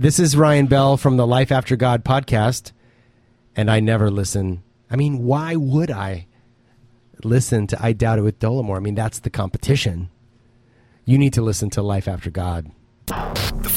This is Ryan Bell from the Life After God podcast, and I never listen. I mean, why would I listen to I Doubt It with Dollemore? I mean, that's the competition. You need to listen to Life After God.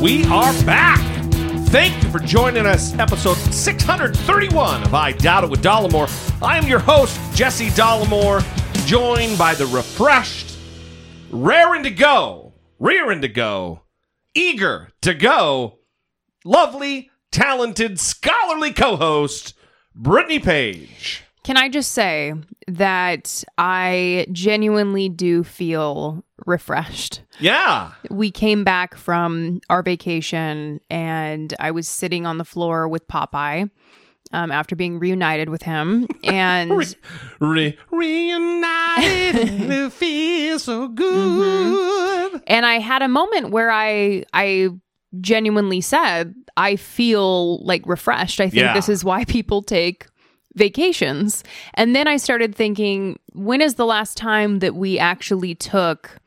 We are back. Thank you for joining us, episode 631 of I Doubt It with Dollemore. I am your host, Jesse Dollemore, joined by the refreshed, raring to go, rearing to go, eager to go, lovely, talented, scholarly co host, Brittany Page. Can I just say that I genuinely do feel refreshed? Yeah. We came back from our vacation and I was sitting on the floor with Popeye um, after being reunited with him. And Re- reunited, it feels so good. and I had a moment where I I genuinely said I feel like refreshed. I think Yeah. this is why people take vacations. And then I started thinking, when is the last time that we actually took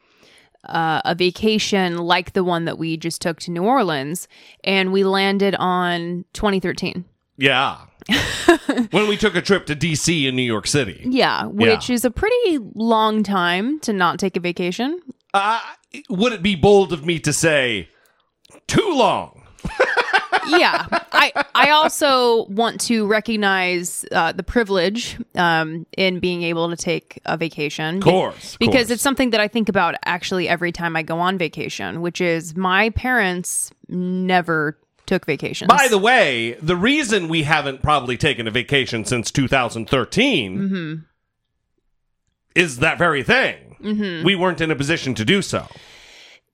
uh, a vacation like the one that we just took to New Orleans? And we landed on 2013. Yeah. when we took a trip to DC in New York City. Yeah, which is a pretty long time to not take a vacation. Uh, would it be bold of me to say too long? yeah i i also want to recognize uh, the privilege um, in being able to take a vacation Be- Course, because course. it's something that i think about actually every time i go on vacation which is my parents never took vacations By the way, the reason we haven't probably taken a vacation since 2013 Mm-hmm. is that very thing. Mm-hmm. We weren't in a position to do so.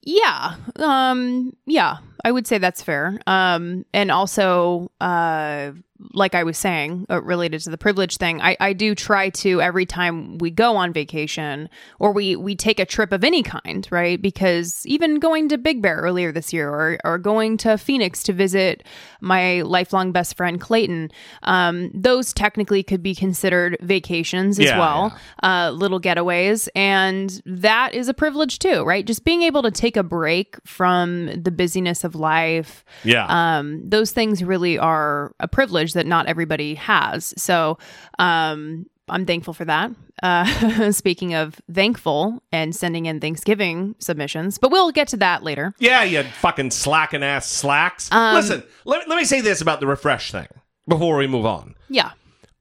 yeah um yeah i would say that's fair. Um and also uh like I was saying, uh, related to the privilege thing, I, I do try to every time we go on vacation or we we take a trip of any kind, right? Because even going to Big Bear earlier this year, or or going to Phoenix to visit my lifelong best friend Clayton, um, those technically could be considered vacations as Yeah, well, uh, little getaways, and that is a privilege too, right? Just being able to take a break from the busyness of life, Yeah. um, those things really are a privilege that not everybody has. So um, I'm thankful for that. Uh, speaking of thankful and sending in Thanksgiving submissions, but we'll get to that later. yeah, you fucking slacking ass slacks. Um, Listen, let, let me say this about the refresh thing before we move on. Yeah.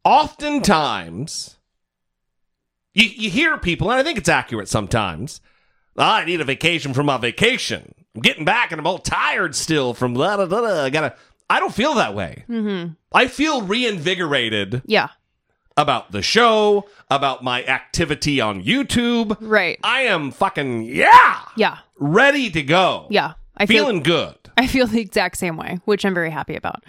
oftentimes you, you hear people, and I think it's accurate sometimes. "Ah, I need a vacation from my vacation. I'm getting back and I'm all tired still from da da. da. I gotta. I don't feel that way. Mm-hmm. I feel reinvigorated Yeah. about the show, about my activity on YouTube. Right. I am fucking yeah, Yeah. ready to go. Yeah. I feel feeling good. I feel the exact same way, which I'm very happy about.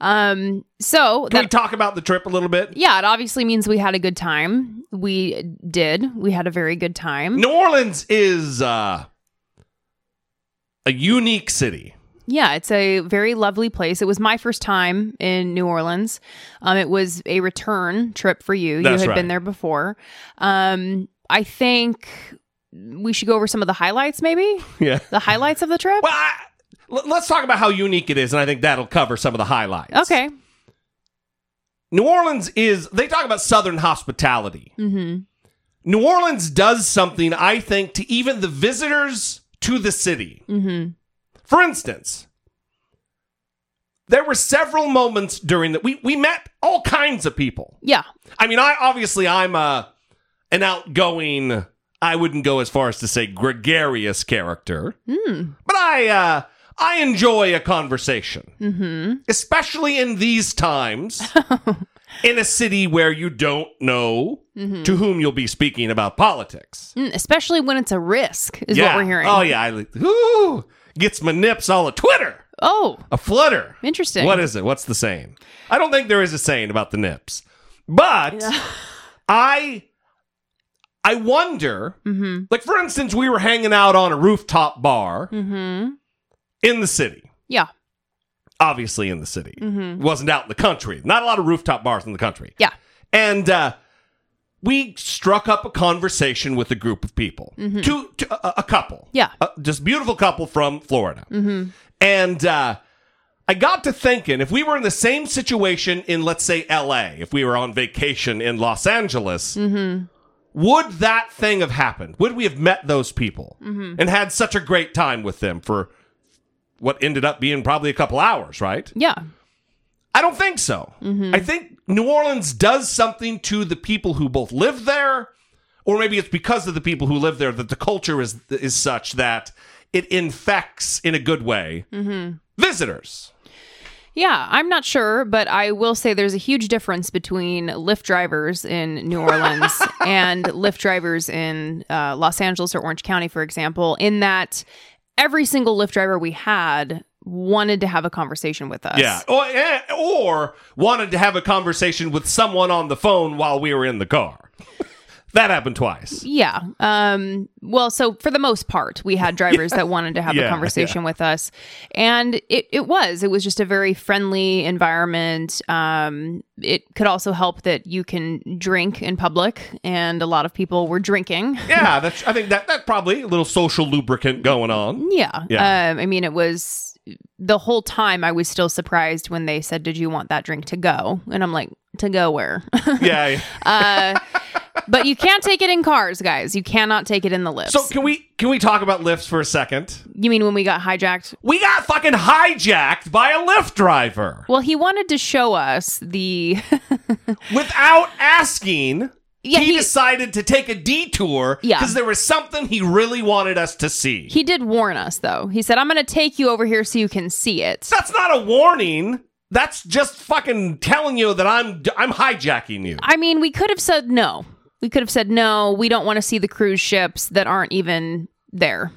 Um, so Can we talk about the trip a little bit? yeah, it obviously means we had a good time. We did. We had a very good time. New Orleans is uh, a unique city. Yeah, it's a very lovely place. It was my first time in New Orleans. Um, it was a return trip for you. That's you had right. been there before. Um, I think we should go over some of the highlights, maybe Yeah. the highlights of the trip. Well, I, l- let's talk about how unique it is, and I think that'll cover some of the highlights. Okay. New Orleans is, they talk about Southern hospitality. Mm-hmm. New Orleans does something, I think, to even the visitors to the city. Mm-hmm. For instance, there were several moments during that we, we met all kinds of people. Yeah. I mean, I obviously I'm a an outgoing. I wouldn't go as far as to say gregarious character, Mm. but I uh, I enjoy a conversation, Mm-hmm. especially in these times. in a city where you don't know to whom you'll be speaking about politics. Mm, Especially when it's a risk, is what we're hearing. Oh yeah, I ooh, gets my nips all a Twitter. Oh, A flutter. interesting. What is it? What's the saying? I don't think there is a saying about the nips. But I I wonder, Mm-hmm. like for instance, we were hanging out on a rooftop bar Mm-hmm. in the city. Yeah. Obviously in the city. Mm-hmm. Wasn't out in the country. Not a lot of rooftop bars in the country. Yeah. And uh we struck up a conversation with a group of people, two, two a, a couple, Mm-hmm. Yeah. uh, just beautiful couple from Florida. And uh, I got to thinking if we were in the same situation in, let's say, LA, if we were on vacation in Los Angeles, mm-hmm. would that thing have happened? Would we have met those people mm-hmm. and had such a great time with them for what ended up being probably a couple hours, right? Yeah. I don't think so. Mm-hmm. I think New Orleans does something to the people who both live there, or maybe it's because of the people who live there that the culture is is such that it infects in a good way visitors. Yeah, I'm not sure, but I will say there's a huge difference between Lyft drivers in New Orleans and Lyft drivers in uh, Los Angeles or Orange County, for example, in that every single Lyft driver we had wanted to have a conversation with us. Yeah, or, eh, or wanted to have a conversation with someone on the phone while we were in the car. That happened twice. Yeah. Um, well, so for the most part, we had drivers that wanted to have Yeah, a conversation with us. And it, it was, it was just a very friendly environment. Um, it could also help that you can drink in public, and a lot of people were drinking. Yeah, that's. I think that that probably a little social lubricant going on. Yeah. Yeah. Um, I mean, it was the whole time I was still surprised when they said, Did you want that drink to go? And I'm like, To go where? Yeah. uh, but you can't take it in cars, guys. You cannot take it in the Lyfts. so can we can we talk about Lyfts for a second? you mean when we got hijacked? We got fucking hijacked by a Lyft driver Well, he wanted to show us the. without asking. Yeah, he, he- decided to take a detour Yeah. because there was something he really wanted us to see. he did warn us, though. He said, I'm going to take you over here so you can see it. That's not a warning. That's just fucking telling you that I'm I'm hijacking you. I mean, we could have said no. We could have said no. We don't want to see the cruise ships that aren't even there.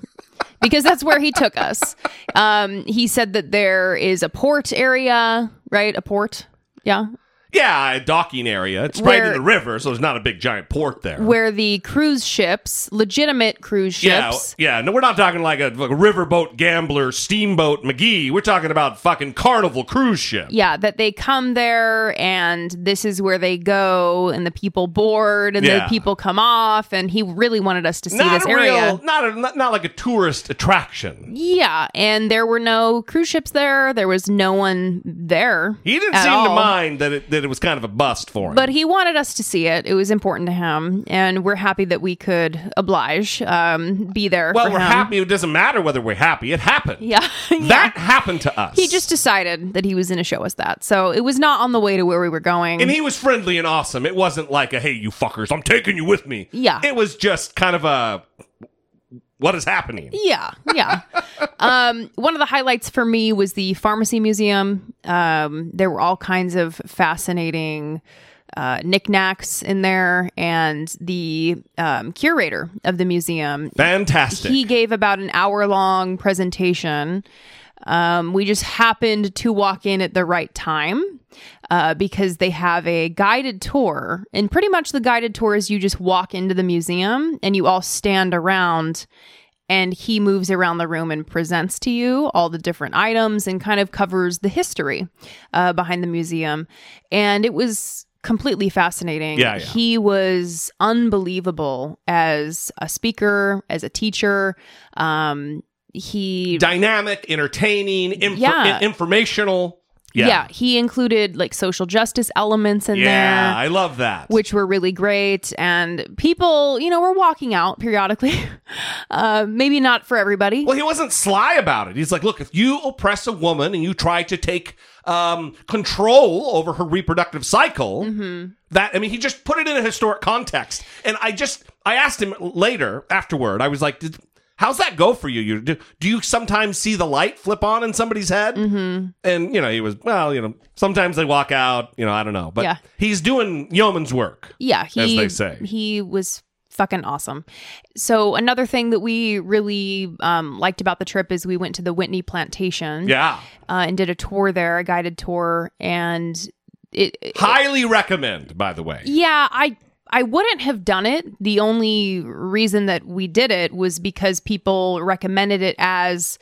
Because that's where he took us. Um, he said that there is a port area, right? A port, yeah, Yeah, a docking area. It's right in Where- the river, so there's not a big giant port there. where the cruise ships, legitimate cruise yeah, ships, yeah. Yeah. No, we're not talking like a, like a riverboat gambler, steamboat McGee. We're talking about fucking carnival cruise ship. yeah, that they come there and this is where they go, and the people board and Yeah. the people come off, and he really wanted us to see not this a area. real, not a, not, not like a tourist attraction. Yeah, and there were no cruise ships there. There was no one there. He didn't at seem to all. mind that it that it was kind of a bust for him. But he wanted us to see it. It was important to him, and we're happy that we could oblige, um, be there. well, we're him. happy. It doesn't matter whether we're happy. It happened. Yeah, yeah. That happened to us. he just decided that he was going to show us that. So it was not on the way to where we were going. And he was friendly and awesome. It wasn't like a hey, you fuckers, I'm taking you with me. Yeah. It was just kind of a what is happening? Yeah, yeah. um, one of the highlights for me was the pharmacy museum. Um, there were all kinds of fascinating uh, knickknacks in there, and the um, curator of the museum Fantastic. he gave about an hour long presentation. Um, we just happened to walk in at the right time uh, because they have a guided tour. And pretty much the guided tour is you just walk into the museum and you all stand around and he moves around the room and presents to you all the different items and kind of covers the history uh, behind the museum. And it was completely fascinating. Yeah, yeah. He was unbelievable as a speaker, as a teacher. Um, he Dynamic, entertaining, inf- Yeah. in- informational. Yeah. Yeah. he included like social justice elements in Yeah, there. Yeah, I love that. which were really great. And people, you know, were walking out periodically. uh, maybe not for everybody. well, he wasn't sly about it. He's like, look, if you oppress a woman and you try to take um, control over her reproductive cycle, Mm-hmm. that I mean, he just put it in a historic context. And I just, I asked him later, afterward, I was like, did How's that go for you? You do, do you sometimes see the light flip on in somebody's head? Mm-hmm. And you know, he was well. You know, sometimes they walk out. You know, I don't know, but Yeah. he's doing yeoman's work. Yeah, he, As they say. he was fucking awesome. So another thing that we really um, liked about the trip is we went to the Whitney Plantation, Yeah, uh, and did a tour there, a guided tour, and it, it- highly recommend. By the way, yeah, I I wouldn't have done it. The only reason that we did it was because people recommended it as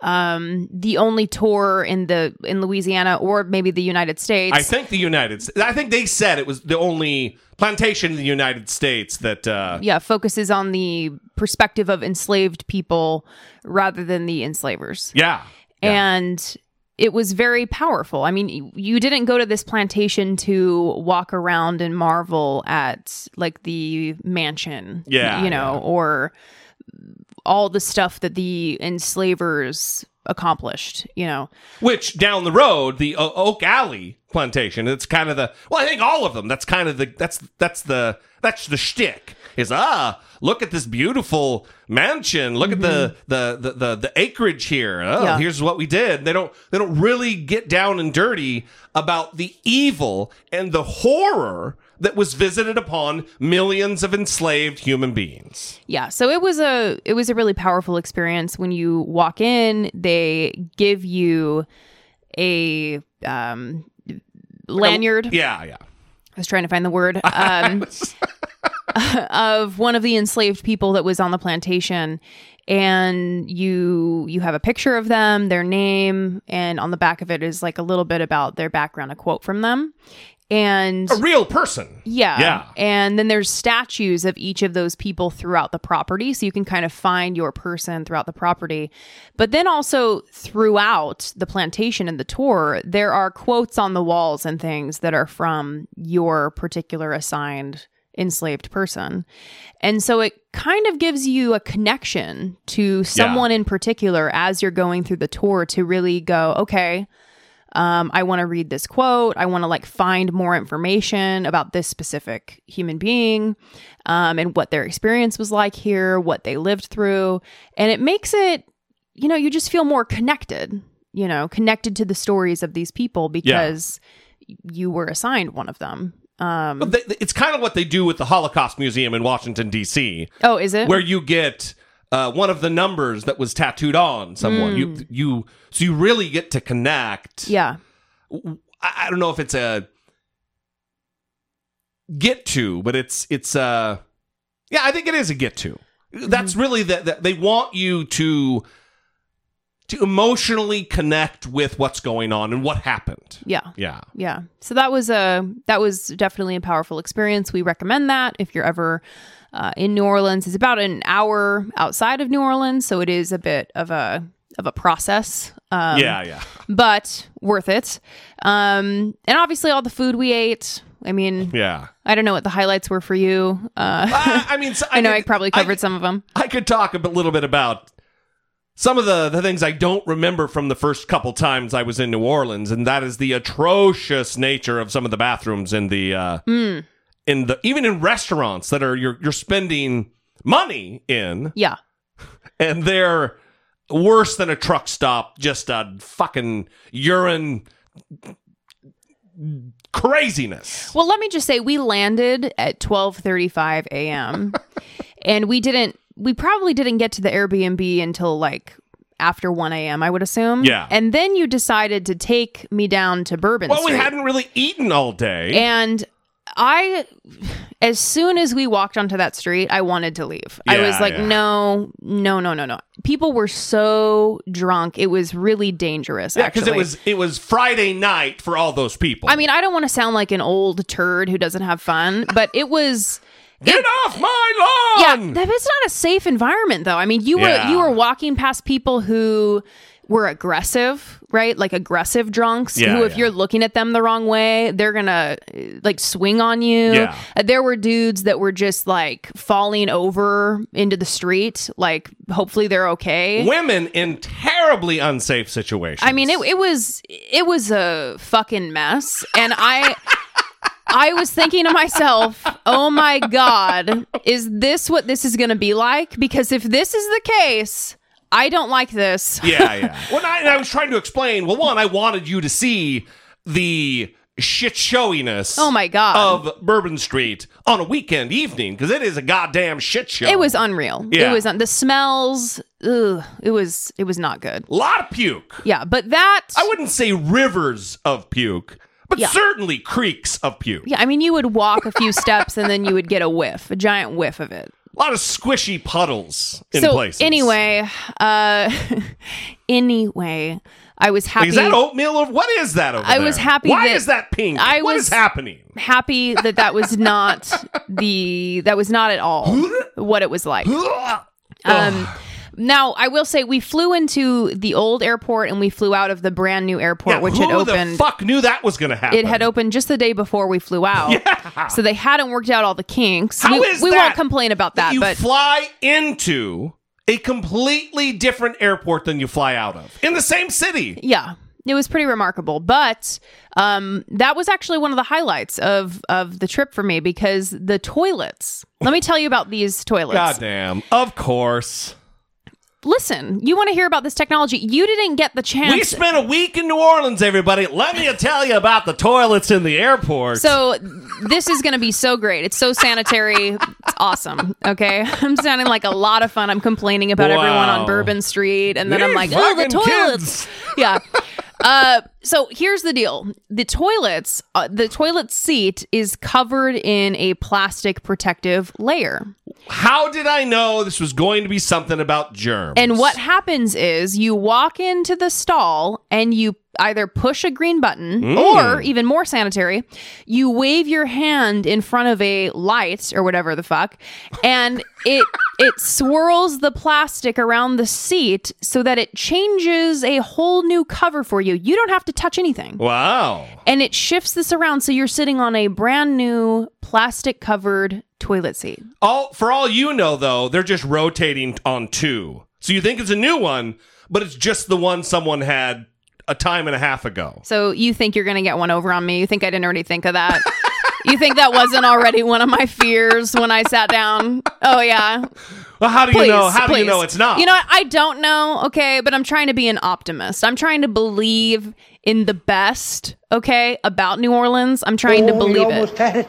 um the only tour in the in Louisiana or maybe the United States. I think the United. States. I think they said it was the only plantation in the United States that. Uh, yeah, focuses on the perspective of enslaved people rather than the enslavers. yeah, yeah. And it was very powerful. I mean, you didn't go to this plantation to walk around and marvel at like the mansion, Yeah, you know, or all the stuff that the enslavers accomplished, you know. Which down the road, the o- Oak Alley plantation, it's kind of the well, I think all of them. That's kind of the that's that's the that's the shtick. Is ah, look at this beautiful mansion. Look at the, the the the the acreage here. Oh, Yeah. here's what we did. They don't they don't really get down and dirty about the evil and the horror that was visited upon millions of enslaved human beings. Yeah, so it was a it was a really powerful experience when you walk in, they give you a um lanyard. Yeah, yeah. I was trying to find the word um, of one of the enslaved people that was on the plantation, and you you have a picture of them, their name, and on the back of it is like a little bit about their background, a quote from them, and A real person. yeah. Yeah. And then there's statues of each of those people throughout the property. So you can kind of find your person throughout the property. But then also throughout the plantation and the tour, there are quotes on the walls and things that are from your particular assigned enslaved person. And so it kind of gives you a connection to someone in particular as you're going through the tour to really go, okay, um, I want to read this quote. I want to like find more information about this specific human being um, and what their experience was like here, what they lived through. And it makes it, you know, you just feel more connected, you know, connected to the stories of these people because you were assigned one of them. Um, It's kind of what they do with the Holocaust Museum in Washington D.C. oh, is it? where you get uh, one of the numbers that was tattooed on someone. You you so you really get to connect. yeah. I, I don't know if it's a get to, but it's it's uh yeah, I think it is a get to. That's really that that they want you to to emotionally connect with what's going on and what happened. Yeah. Yeah. Yeah. So that was a that was definitely a powerful experience. We recommend that if you're ever uh, in New Orleans. It's about an hour outside of New Orleans, so it is a bit of a of a process. Um, yeah, yeah. but worth it. Um, and obviously all the food we ate. I mean, Yeah. I don't know what the highlights were for you. Uh, I, I mean, so I know I could- probably I covered some of them. I could talk a little bit about some of the, the things I don't remember from the first couple times I was in New Orleans, and that is the atrocious nature of some of the bathrooms in the uh, in the even in restaurants that are you're you're spending money in, Yeah. and they're worse than a truck stop, just a fucking urine craziness. Well, let me just say we landed at 12:35 a.m. and we didn't we probably didn't get to the Airbnb until like after 1 a.m. I would assume. Yeah. And then you decided to take me down to Bourbon Well, we hadn't really eaten all day. and I as soon as we walked onto that street, I wanted to leave. I was like, yeah. no, no, no, no, no. People were so drunk. It was really dangerous. yeah, because it was it was Friday night for all those people. I mean, I don't want to sound like an old turd who doesn't have fun, but it was Get off my lawn! yeah, that is not a safe environment though. I mean, you were you were walking past people who were aggressive, right? Like aggressive drunks Yeah, who if yeah. you're looking at them the wrong way, they're going to like swing on you. Yeah. Uh, There were dudes that were just like falling over into the street, like hopefully they're okay. Women in terribly unsafe situations. I mean, it, it was it was a fucking mess, and I I was thinking to myself, oh my God, is this what this is going to be like? Because if this is the case, I don't like this. yeah, yeah. Well, I, and I was trying to explain. Well, one, I wanted you to see the shit showiness. Oh my God. Of Bourbon Street on a weekend evening because it is a goddamn shit show. It was unreal. Yeah. It was un- the smells. Ugh, it was it was not good. a lot of puke. Yeah, but that I wouldn't say rivers of puke, but Yeah. certainly creeks of puke. yeah, I mean you would walk a few steps and then you would get a whiff, a giant whiff of it. A lot of squishy puddles in so places. anyway, uh anyway, I was happy is that oatmeal or what is that over I there? was happy that Why that- is that pink? I what was- is happening? happy that that was not the that was not at all what it was like. Um, now I will say we flew into the old airport and we flew out of the brand new airport, Yeah, which had opened. the fuck knew that was going to happen? it had opened just the day before we flew out, so they hadn't worked out all the kinks. How we is we that? won't complain about that, you but fly into a completely different airport than you fly out of in the same city. yeah, it was pretty remarkable. But um, that was actually one of the highlights of of the trip for me because the toilets. Let me tell you about these toilets. Goddamn. Of course. Listen, you want to hear about this technology? You didn't get the chance. We spent a week in New Orleans, everybody. Let me tell you about the toilets in the airport. So this is going to be so great. It's so sanitary. It's awesome. Okay, I'm sounding like a lot of fun. I'm complaining about everyone on Bourbon Street, and then I'm like, oh, the toilets. kids. Yeah. Uh, so here's the deal: the toilets, uh, the toilet seat is covered in a plastic protective layer. How did I know this was going to be something about germs? And what happens is you walk into the stall and you either push a green button Mm. or even more sanitary, you wave your hand in front of a light or whatever the fuck and it it swirls the plastic around the seat so that it changes a whole new cover for you. You don't have to touch anything. Wow. And it shifts this around so you're sitting on a brand new plastic covered toilet seat. All for all you know, though, they're just rotating on two. So you think it's a new one, but it's just the one someone had a time and a half ago. So you think you're going to get one over on me? You think I didn't already think of that? you think that wasn't already one of my fears when I sat down? Oh yeah. Well, how do Please, you know? How do you know it's not? You know, what? I don't know. Okay, but I'm trying to be an optimist. I'm trying to believe in the best. Okay, about New Orleans. I'm trying to Oh, believe you it. almost had it.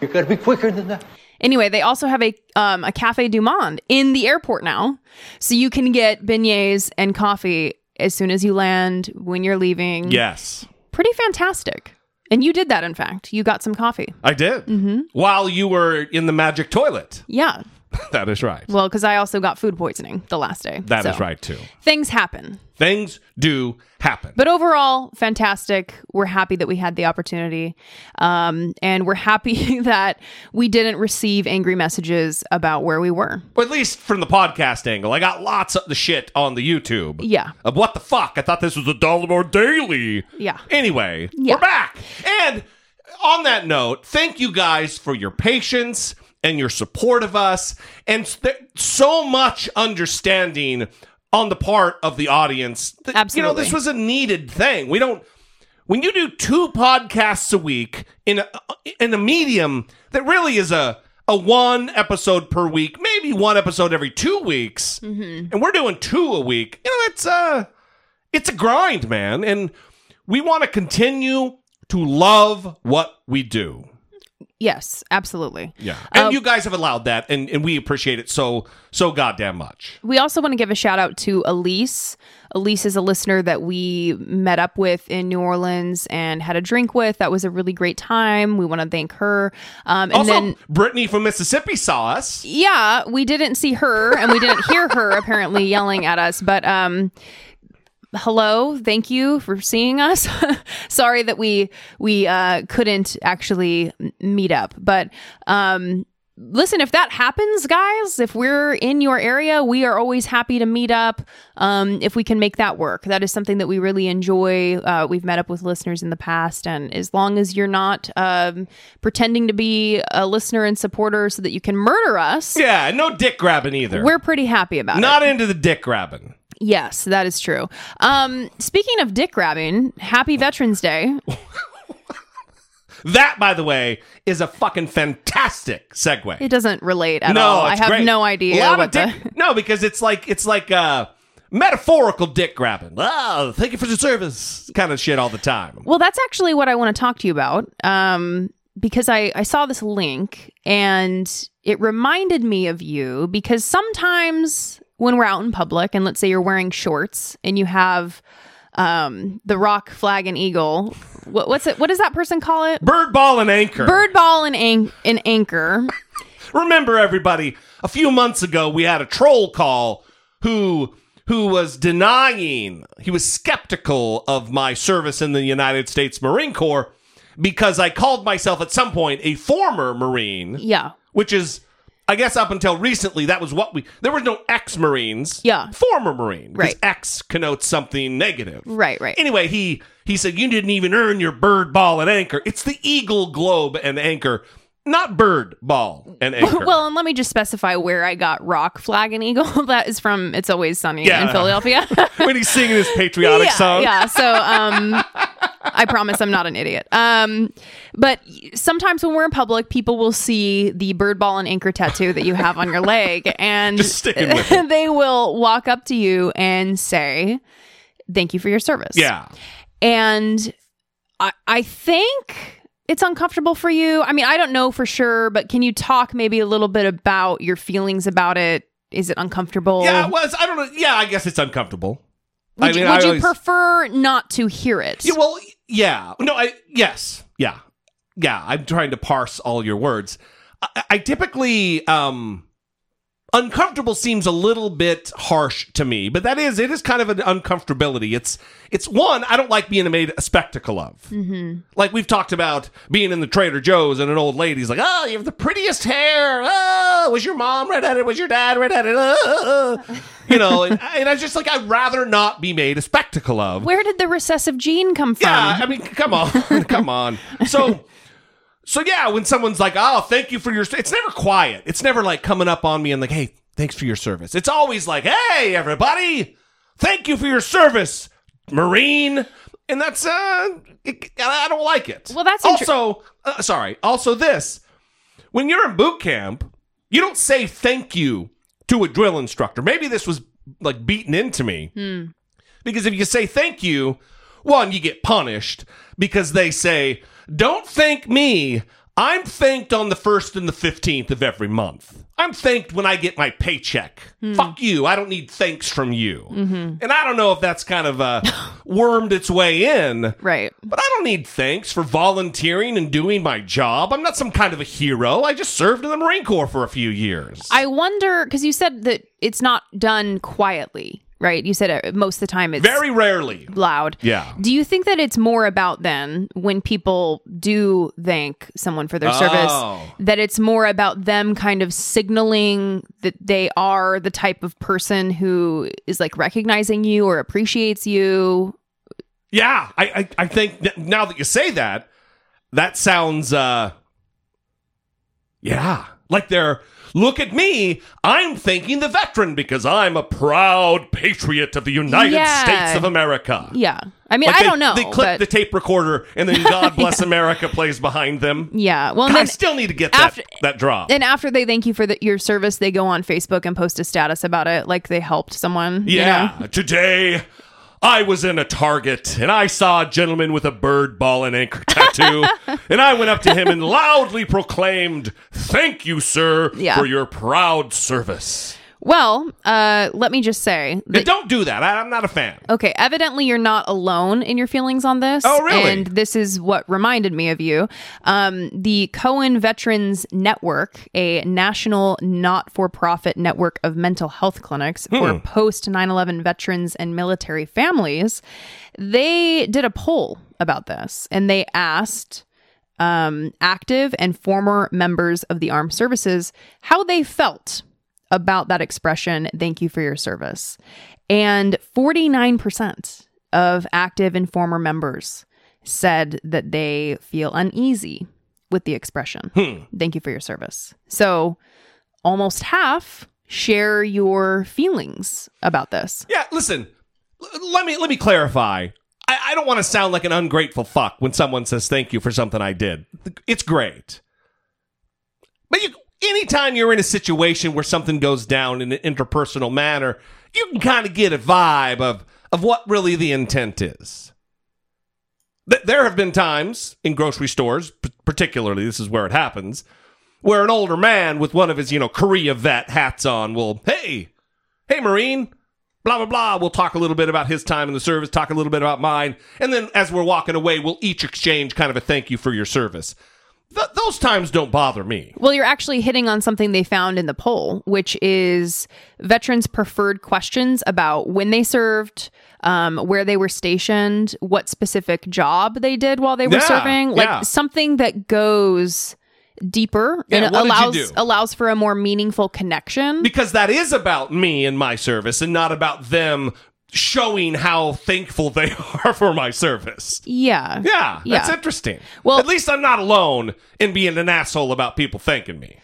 You gotta be quicker than that. Anyway, they also have a um, a Cafe Du Monde in the airport now, so you can get beignets and coffee as soon as you land when you're leaving. yes, pretty fantastic. And you did that, in fact. You got some coffee. I did. Mm-hmm. While you were in the magic toilet. Yeah. that is right. Well, because I also got food poisoning the last day. That is So, right too. Things happen. Things do happen. But overall, fantastic. We're happy that we had the opportunity. Um, and we're happy that we didn't receive angry messages about where we were. Or at least from the podcast angle, I got lots of the shit on the YouTube. Yeah. Of what the fuck? I thought this was a Dollemore Daily. Yeah. Anyway, Yeah. we're back. And on that note, thank you guys for your patience and your support of us and so much understanding on the part of the audience. that, You know, this was a needed thing. We don't when you do two podcasts a week in a in a medium that really is a a one episode per week, maybe one episode every two weeks, mm-hmm. and we're doing two a week. You know, it's a it's a grind, man, and we want to continue to love what we do. Yes, absolutely. Yeah, and Um, you guys have allowed that, and and we appreciate it so so goddamn much. We also want to give a shout out to Elise. Elise is a listener that we met up with in New Orleans and had a drink with. That was a really great time. We want to thank her. Um, and Also, then, Brittany from Mississippi saw us. yeah, we didn't see her and we didn't hear her apparently yelling at us, but um, hello thank you for seeing us sorry that we we uh couldn't actually meet up but um listen if that happens guys if we're in your area we are always happy to meet up um if we can make that work that is something that we really enjoy uh we've met up with listeners in the past and as long as you're not um pretending to be a listener and supporter so that you can murder us Yeah, no dick grabbing either. we're pretty happy about it not into the dick grabbing. Yes, that is true. Um, speaking of dick grabbing, happy Veterans Day. That, by the way, is a fucking fantastic segue. It doesn't relate at all. no, all. I have great. no A idea lot of what the. dick- no, because it's like it's like uh, metaphorical dick grabbing. Oh, thank you for the service, kind of shit all the time. Well, that's actually what I want to talk to you about. Um, because I, I saw this link and it reminded me of you because sometimes when we're out in public and let's say you're wearing shorts and you have um, the rock flag and eagle, what, what's it? What does that person call it? Bird ball and anchor. Bird ball and, an- and anchor. Remember, everybody, a few months ago we had a troll call who who was denying he was skeptical of my service in the United States Marine Corps because I called myself at some point a former Marine, Yeah. which is I guess up until recently that was what we there was no ex Marines. Yeah. Former Marine. Because Right. ex connotes something negative. Right, right. Anyway, he he said you didn't even earn your bird ball and anchor. It's the eagle globe and anchor, not bird ball and anchor. Well, and let me just specify where I got rock flag and eagle. that is from It's Always Sunny Yeah. in Philadelphia. when he's singing his patriotic yeah, song. Yeah. So um I promise I'm not an idiot. Um but sometimes when we're in public, people will see the bird ball and anchor tattoo that you have on your leg and Just sticking with it. they will walk up to you and say, Thank you for your service. Yeah. And I I think it's uncomfortable for you. I mean, I don't know for sure, but can you talk maybe a little bit about your feelings about it? Is it uncomfortable? Yeah, it was. I don't know. Yeah, I guess it's uncomfortable. Would, I mean, you, would you always- prefer not to hear it? Yeah, well, yeah. No, I yes, yeah, yeah. I'm trying to parse all your words. I, I typically um uncomfortable seems a little bit harsh to me, but that is it is kind of an uncomfortability. It's it's one I don't like being made a spectacle of. Mm-hmm. Like we've talked about being in the Trader Joe's and an old lady's like, "Oh, you have the prettiest hair. Oh, was your mom redheaded? Was your dad redheaded?" Oh. Uh, uh, uh. You know, and, and I just like I'd rather not be made a spectacle of. Where did the recessive gene come from? Yeah, I mean, come on, come on. So, so yeah, when someone's like, "Oh, thank you for your," it's never quiet. It's never like coming up on me and like, "Hey, thanks for your service." It's always like, "Hey, everybody, thank you for your service, Marine." And that's uh, it, I don't like it. Well, that's also uh, sorry. Also, this when you're in boot camp, you don't say thank you to a drill instructor. Maybe this was like beaten into me. Because if you say thank you, one, you get punished because they say, don't thank me. I'm thanked on the 1st and the 15th of every month. I'm thanked when I get my paycheck. Fuck you. I don't need thanks from you. And I don't know if that's kind of uh, wormed its way in. right. But I don't need thanks for volunteering and doing my job. I'm not some kind of a hero. I just served in the Marine Corps for a few years. I wonder because you said that it's not done quietly, right? You said it, most of the time it's Very rarely. loud. Yeah. Do you think that it's more about then when people do thank someone for their service Oh. that it's more about them kind of signaling that they are the type of person who is like recognizing you or appreciates you? Yeah, I, I, I think that now that you say that, that sounds, uh, yeah, like they're, look at me, I'm thanking the veteran because I'm a proud patriot of the United Yeah. States of America. Yeah. I mean, Like I they- don't know. They clip but- the tape recorder and then God Bless America plays behind them. yeah. Well, and God, I still need to get after- that, that drop. and after they thank you for the, your service, they go on Facebook and post a status about it, like they helped someone. you Yeah. know? Today, I was in a Target and I saw a gentleman with a bird ball and anchor tattoo. and I went up to him and loudly proclaimed, Thank you, sir, Yeah. for your proud service. Well, uh, let me just say that don't do that. I, I'm not a fan. Okay, evidently you're not alone in your feelings on this. Oh, really? And this is what reminded me of you. Um, the Cohen Veterans Network, a national not for profit network of mental health clinics Hmm. for post 9 11 veterans and military families, they did a poll about this and they asked um, active and former members of the armed services how they felt about that expression, thank you for your service. And 49% of active and former members said that they feel uneasy with the expression, hmm. thank you for your service. So almost half share your feelings about this. Yeah, listen. l- Let me let me clarify. I, I don't want to sound like an ungrateful fuck when someone says thank you for something I did. It's great. But you, anytime you're in a situation where something goes down in an interpersonal manner, you can kind of get a vibe of, of what really the intent is. Th- There have been times in grocery stores, p- particularly, this is where it happens, where an older man with one of his, you know, Korea vet hats on will, hey, hey, Marine, blah, blah, blah. We'll talk a little bit about his time in the service, talk a little bit about mine. And then as we're walking away, we'll each exchange kind of a thank you for your service. Th- those times don't bother me. Well, you're actually hitting on something they found in the poll, which is veterans' preferred questions about when they served, um, where they were stationed, what specific job they did while they were Yeah, serving, like yeah. something that goes deeper Yeah, and what did you allows allows for a more meaningful connection. Because that is about me and my service and not about them showing how thankful they are for my service. yeah, Yeah, that's Yeah. interesting. Well- at least I'm not alone in being an asshole about people thanking me.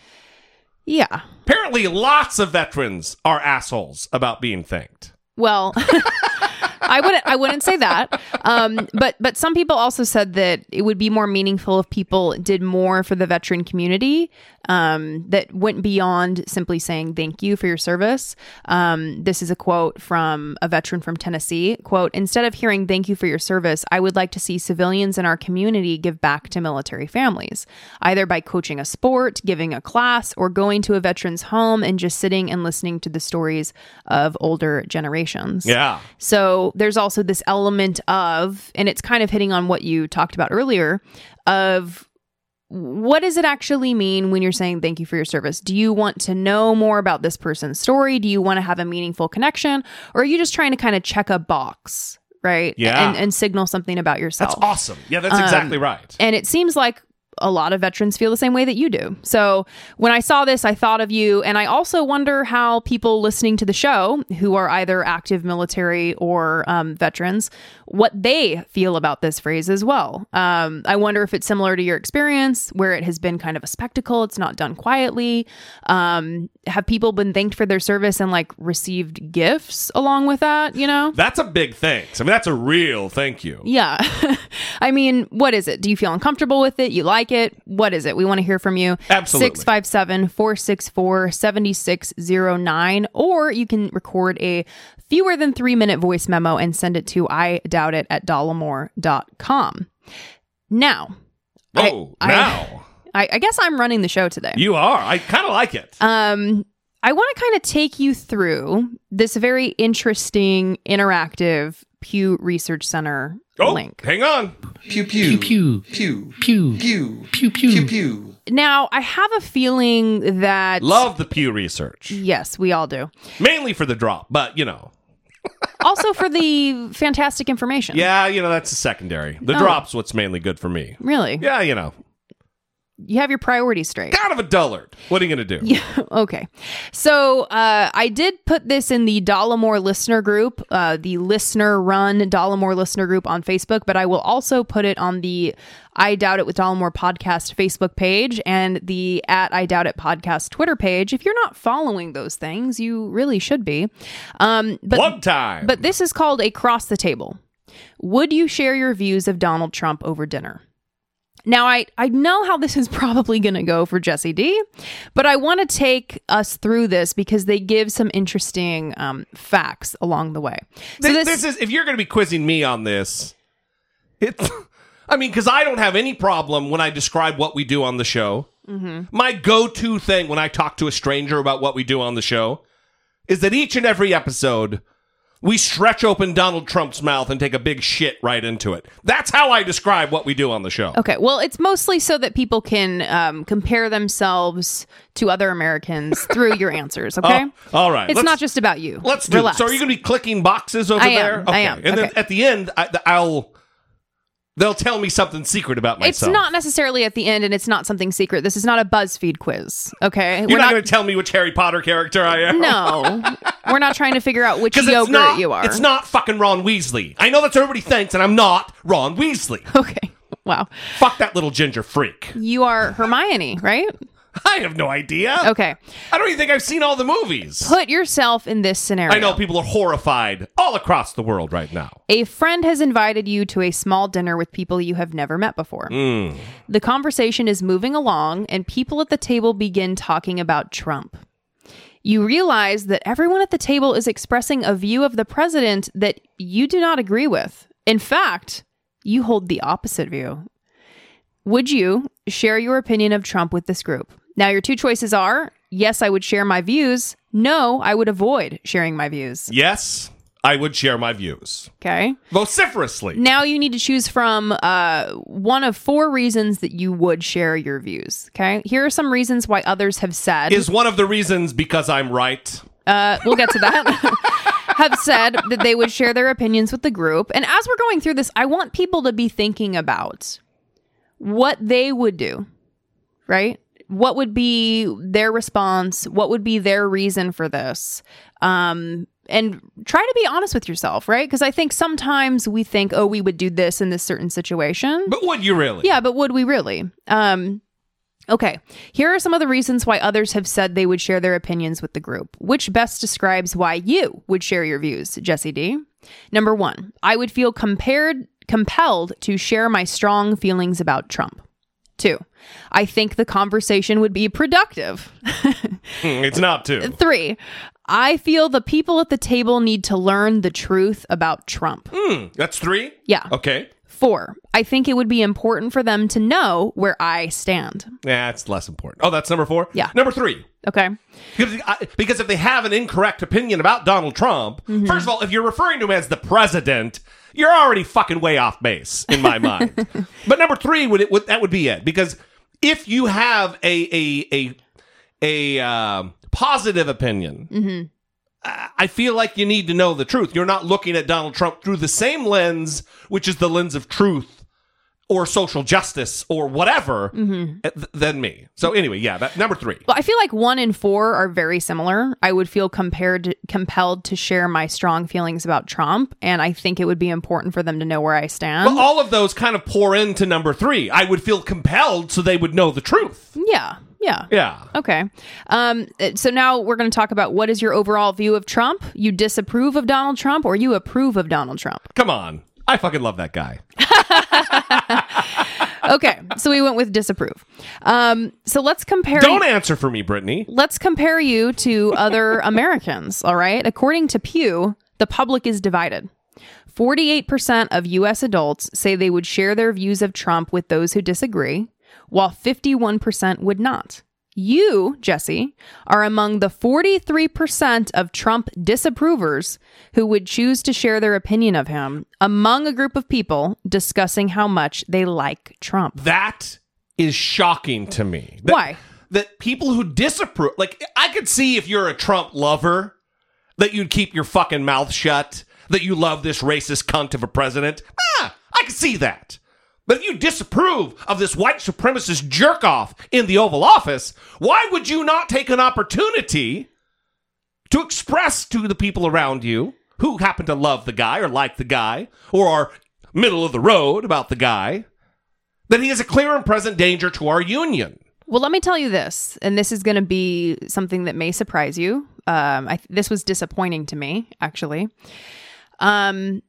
yeah. Apparently, lots of veterans are assholes about being thanked. Well, I wouldn't I wouldn't say that. Um, but but some people also said that it would be more meaningful if people did more for the veteran community um, that went beyond simply saying thank you for your service. Um, this is a quote from a veteran from Tennessee. Quote, instead of hearing thank you for your service, I would like to see civilians in our community give back to military families, either by coaching a sport, giving a class, or going to a veteran's home and just sitting and listening to the stories of older generations. Yeah. So there's also this element of, and it's kind of hitting on what you talked about earlier, of what does it actually mean when you're saying thank you for your service? Do you want to know more about this person's story? Do you want to have a meaningful connection? Or are you just trying to kind of check a box, right? Yeah. And, and signal something about yourself. That's awesome. Yeah, that's um, exactly right. And it seems like a lot of veterans feel the same way that you do. So when I saw this, I thought of you. And I also wonder how people listening to the show who are either active military or um, veterans, what they feel about this phrase as well. Um, I wonder if it's similar to your experience where it has been kind of a spectacle, it's not done quietly. Um, have people been thanked for their service and like received gifts along with that, you know? That's a big thanks. I mean, that's a real thank you. Yeah. I mean, what is it? Do you feel uncomfortable with it? You like it? What is it? We want to hear from you. Absolutely. 657 464 7609. Or you can record a fewer than three minute voice memo and send it to I doubt it at dollemore.com. Now, Oh, I- now I, I guess I'm running the show today. you are. I kind of like it. Um, I want to kind of take you through this very interesting, interactive Pew Research Center oh, link. hang on. Pew pew Pew. pew Pew. pew Pew, pew. pew pew. Now, I have a feeling that Love the Pew research, Yes, we all do. mainly for the drop, but you know, Also for the fantastic information. yeah, you know that's a secondary. The Oh. drop's what's mainly good for me. Really? Yeah, you know, You have your priorities straight. kind of a dullard. What are you gonna do? Yeah. Okay. So uh, I did put this in the Dollemore listener group, uh, the listener run Dollemore listener group on Facebook, but I will also put it on the I Doubt It with Dollemore podcast Facebook page and the at I Doubt It podcast Twitter page. If you're not following those things, you really should be. Um, but Plug time. But this is called a cross the table. Would you share your views of Donald Trump over dinner? Now, I, I know how this is probably going to go for Jesse D, but I want to take us through this because they give some interesting um, facts along the way. So Th- this, this, is if you're going to be quizzing me on this. It's, I mean, because I don't have any problem when I describe what we do on the show. Mm-hmm. My go-to thing when I talk to a stranger about what we do on the show is that each and every episode we stretch open Donald Trump's mouth and take a big shit right into it. That's how I describe what we do on the show. Okay, well, it's mostly so that people can um, compare themselves to other Americans through your answers. Okay, Oh, all right, It's let's- not just about you. Let's do Relax. it. So are you going to be clicking boxes over I am, there? I am. And then at the end, I, I'll they'll tell me something secret about myself. It's not necessarily at the end, and it's not something secret. This is not a BuzzFeed quiz. Okay, You're not, going to tell me which Harry Potter character I am. No, we're not trying to figure out which yogurt not, you are. it's not fucking Ron Weasley. I know that's what everybody thinks, and I'm not Ron Weasley. Okay. Wow. Fuck that little ginger freak. You are Hermione, right? I have no idea. Okay. I don't even think I've seen all the movies. Put yourself in this scenario. I know people are horrified all across the world right now. A friend has invited you to a small dinner with people you have never met before. Mm. The conversation is moving along, and people at the table begin talking about Trump. You realize that everyone at the table is expressing a view of the president that you do not agree with. In fact, you hold the opposite view. Would you share your opinion of Trump with this group? Now, your two choices are yes, I would share my views. No, I would avoid sharing my views. Yes, I would share my views Okay. vociferously. Now you need to choose from uh, one of four reasons that you would share your views. Okay. Here are some reasons why others have said. Is one of the reasons because I'm right? uh, we'll get to that. have said that they would share their opinions with the group. And as we're going through this, I want people to be thinking about what they would do, right? What would be their response? What would be their reason for this? Um, and try to be honest with yourself, right? Because I think sometimes we think, oh, we would do this in this certain situation. But would you really? Yeah, but would we really? Um, okay, here are some of the reasons why others have said they would share their opinions with the group. Which best describes why you would share your views, Jesse D? Number one, I would feel compared, compelled to share my strong feelings about Trump. Two, I think the conversation would be productive. Hmm, It's not two. Three, I feel the people at the table need to learn the truth about Trump. Hmm, That's three? Yeah. Okay. Four, I think it would be important for them to know where I stand. Yeah, it's less important. Oh, that's number four? Yeah. Number three. Okay. Because, I, because if they have an incorrect opinion about Donald Trump, Mm-hmm. first of all, if you're referring to him as the president, you're already fucking way off base in my mind. but number three would it would that would be it because if you have a a a a um positive opinion. Mm-hmm. I I feel like you need to know the truth. You're not looking at Donald Trump through the same lens, which is the lens of truth or social justice or whatever, Mm-hmm. uh, than me. So anyway, yeah, that number three. Well, I feel like one and four are very similar. I would feel compared compelled to share my strong feelings about Trump, and I think it would be important for them to know where I stand. But all of those kind of pour into number three. I would feel compelled so they would know the truth. yeah, yeah. Yeah. Okay. Um, uh, so now we're going to talk about what is your overall view of Trump? You disapprove of Donald Trump or you approve of Donald Trump? Come on. I fucking love that guy. Okay. so we went with disapprove. Um, so let's compare. Don't answer for me, Brittany. let's compare you to other Americans, all right? According to Pew, the public is divided. 48% of US adults say they would share their views of Trump with those who disagree, while 51% would not. You, Jesse, are among the 43% of Trump disapprovers who would choose to share their opinion of him among a group of people discussing how much they like Trump. That is shocking to me. That- Why? That people who disapprove, like, I could see if you're a Trump lover, that you'd keep your fucking mouth shut, that you love this racist cunt of a president. Ah, I could see that. But if you disapprove of this white supremacist jerk off in the Oval Office, why would you not take an opportunity to express to the people around you who happen to love the guy or like the guy or are middle of the road about the guy that he is a clear and present danger to our union? Well, let me tell you this, and this is going to be something that may surprise you. Um, I, this was disappointing to me, actually. Um,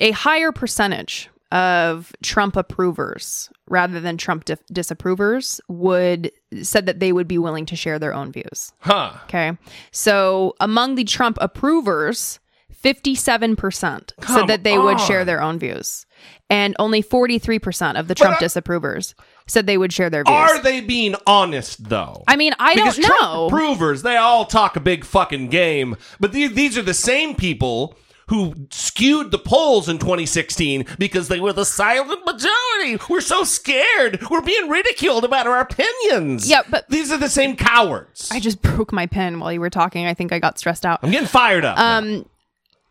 a higher percentage of Trump approvers rather than Trump dis- disapprovers would said that they would be willing to share their own views. Huh. Okay, so among the Trump approvers, fifty-seven percent Come said that they would share their own views, and only forty-three percent of the Trump I- disapprovers said they would share their views. Are they being honest though? I mean, I because don't Trump know. approvers, they all talk a big fucking game, but these, these are the same people who skewed the polls in 2016 because they were the silent majority. We're so scared. We're being ridiculed about our opinions. Yeah, but- these are the same cowards. I just broke my pen while you were talking. I think I got stressed out. I'm getting fired up. now. Um,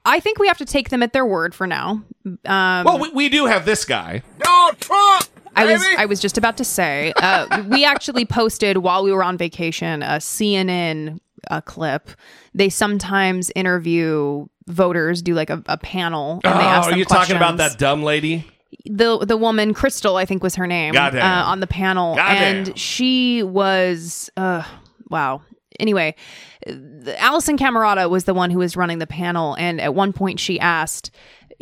I think we have to take them at their word for now. Um, well, we, we do have this guy. I was I was just about to say uh, we actually posted while we were on vacation a CNN uh, clip. They sometimes interview voters, do like a, a panel, and they oh, ask are them you talking about that dumb lady? the the woman Crystal, I think was her name, Goddamn. uh, on the panel, Goddamn. and she was uh, wow. Anyway, Alisyn Camerota was the one who was running the panel, and at one point she asked,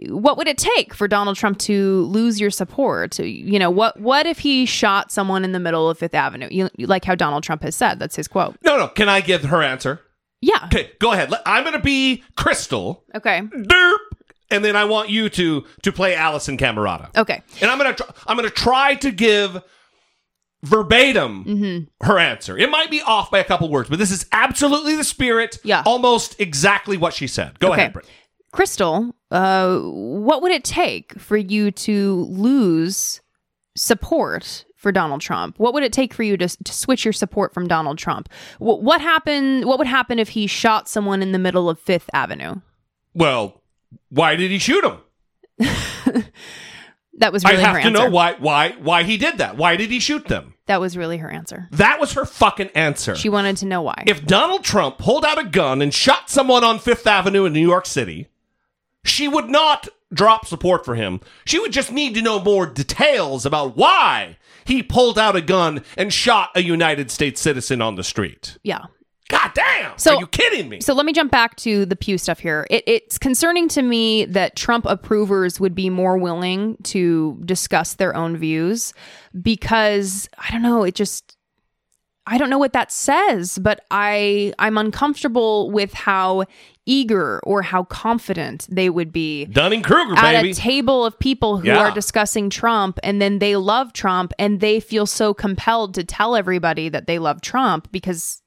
"What would it take for Donald Trump to lose your support? You know, what what if he shot someone in the middle of Fifth Avenue? You, like how Donald Trump has said. That's his quote. No, no. Can I give her answer? Yeah. Okay, go ahead. I'm going to be Crystal. Okay. Derp. And then I want you to to play Alisyn Camerota. Okay. And I'm gonna tr- I'm gonna try to give verbatim Mm-hmm. her answer. It might be off by a couple words, but this is absolutely the spirit. Yeah. almost exactly what she said. Go Okay. ahead, Britt. Crystal, uh, what would it take for you to lose support for Donald Trump? What would it take for you to, to switch your support from Donald Trump? Wh- what happened? What would happen if he shot someone in the middle of Fifth Avenue? Well, why did he shoot him? That was I have her to answer. know why why why he did that. Why did he shoot them? That was really her answer. That was her fucking answer. She wanted to know why. if Donald Trump pulled out a gun and shot someone on Fifth Avenue in New York City, she would not drop support for him. She would just need to know more details about why he pulled out a gun and shot a United States citizen on the street. yeah. God damn! So- Are you kidding me? So let me jump back to the Pew stuff here. It, it's concerning to me that Trump approvers would be more willing to discuss their own views because I don't know. It just I don't know what that says, but I I'm uncomfortable with how eager or how confident they would be Dunning Kruger, at baby. a table of people who Yeah. are discussing Trump and then they love Trump and they feel so compelled to tell everybody that they love Trump because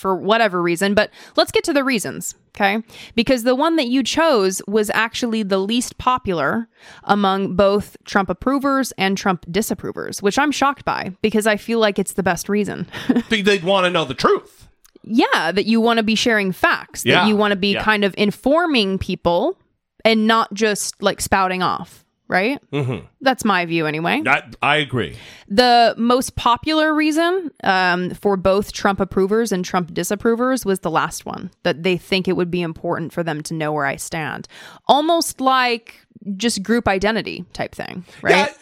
for whatever reason. But let's get to the reasons, okay? Because the one that you chose was actually the least popular among both Trump approvers and Trump disapprovers, which I'm shocked by because I feel like it's the best reason. They- They'd want to know the truth. yeah, that you want to be sharing facts, Yeah. that you want to be Yeah. kind of informing people and not just like spouting off, right? Mm-hmm. That's my view anyway. I, I agree. The most popular reason um, for both Trump approvers and Trump disapprovers was the last one, that they think it would be important for them to know where I stand. Almost like just group identity type thing, right? Yeah,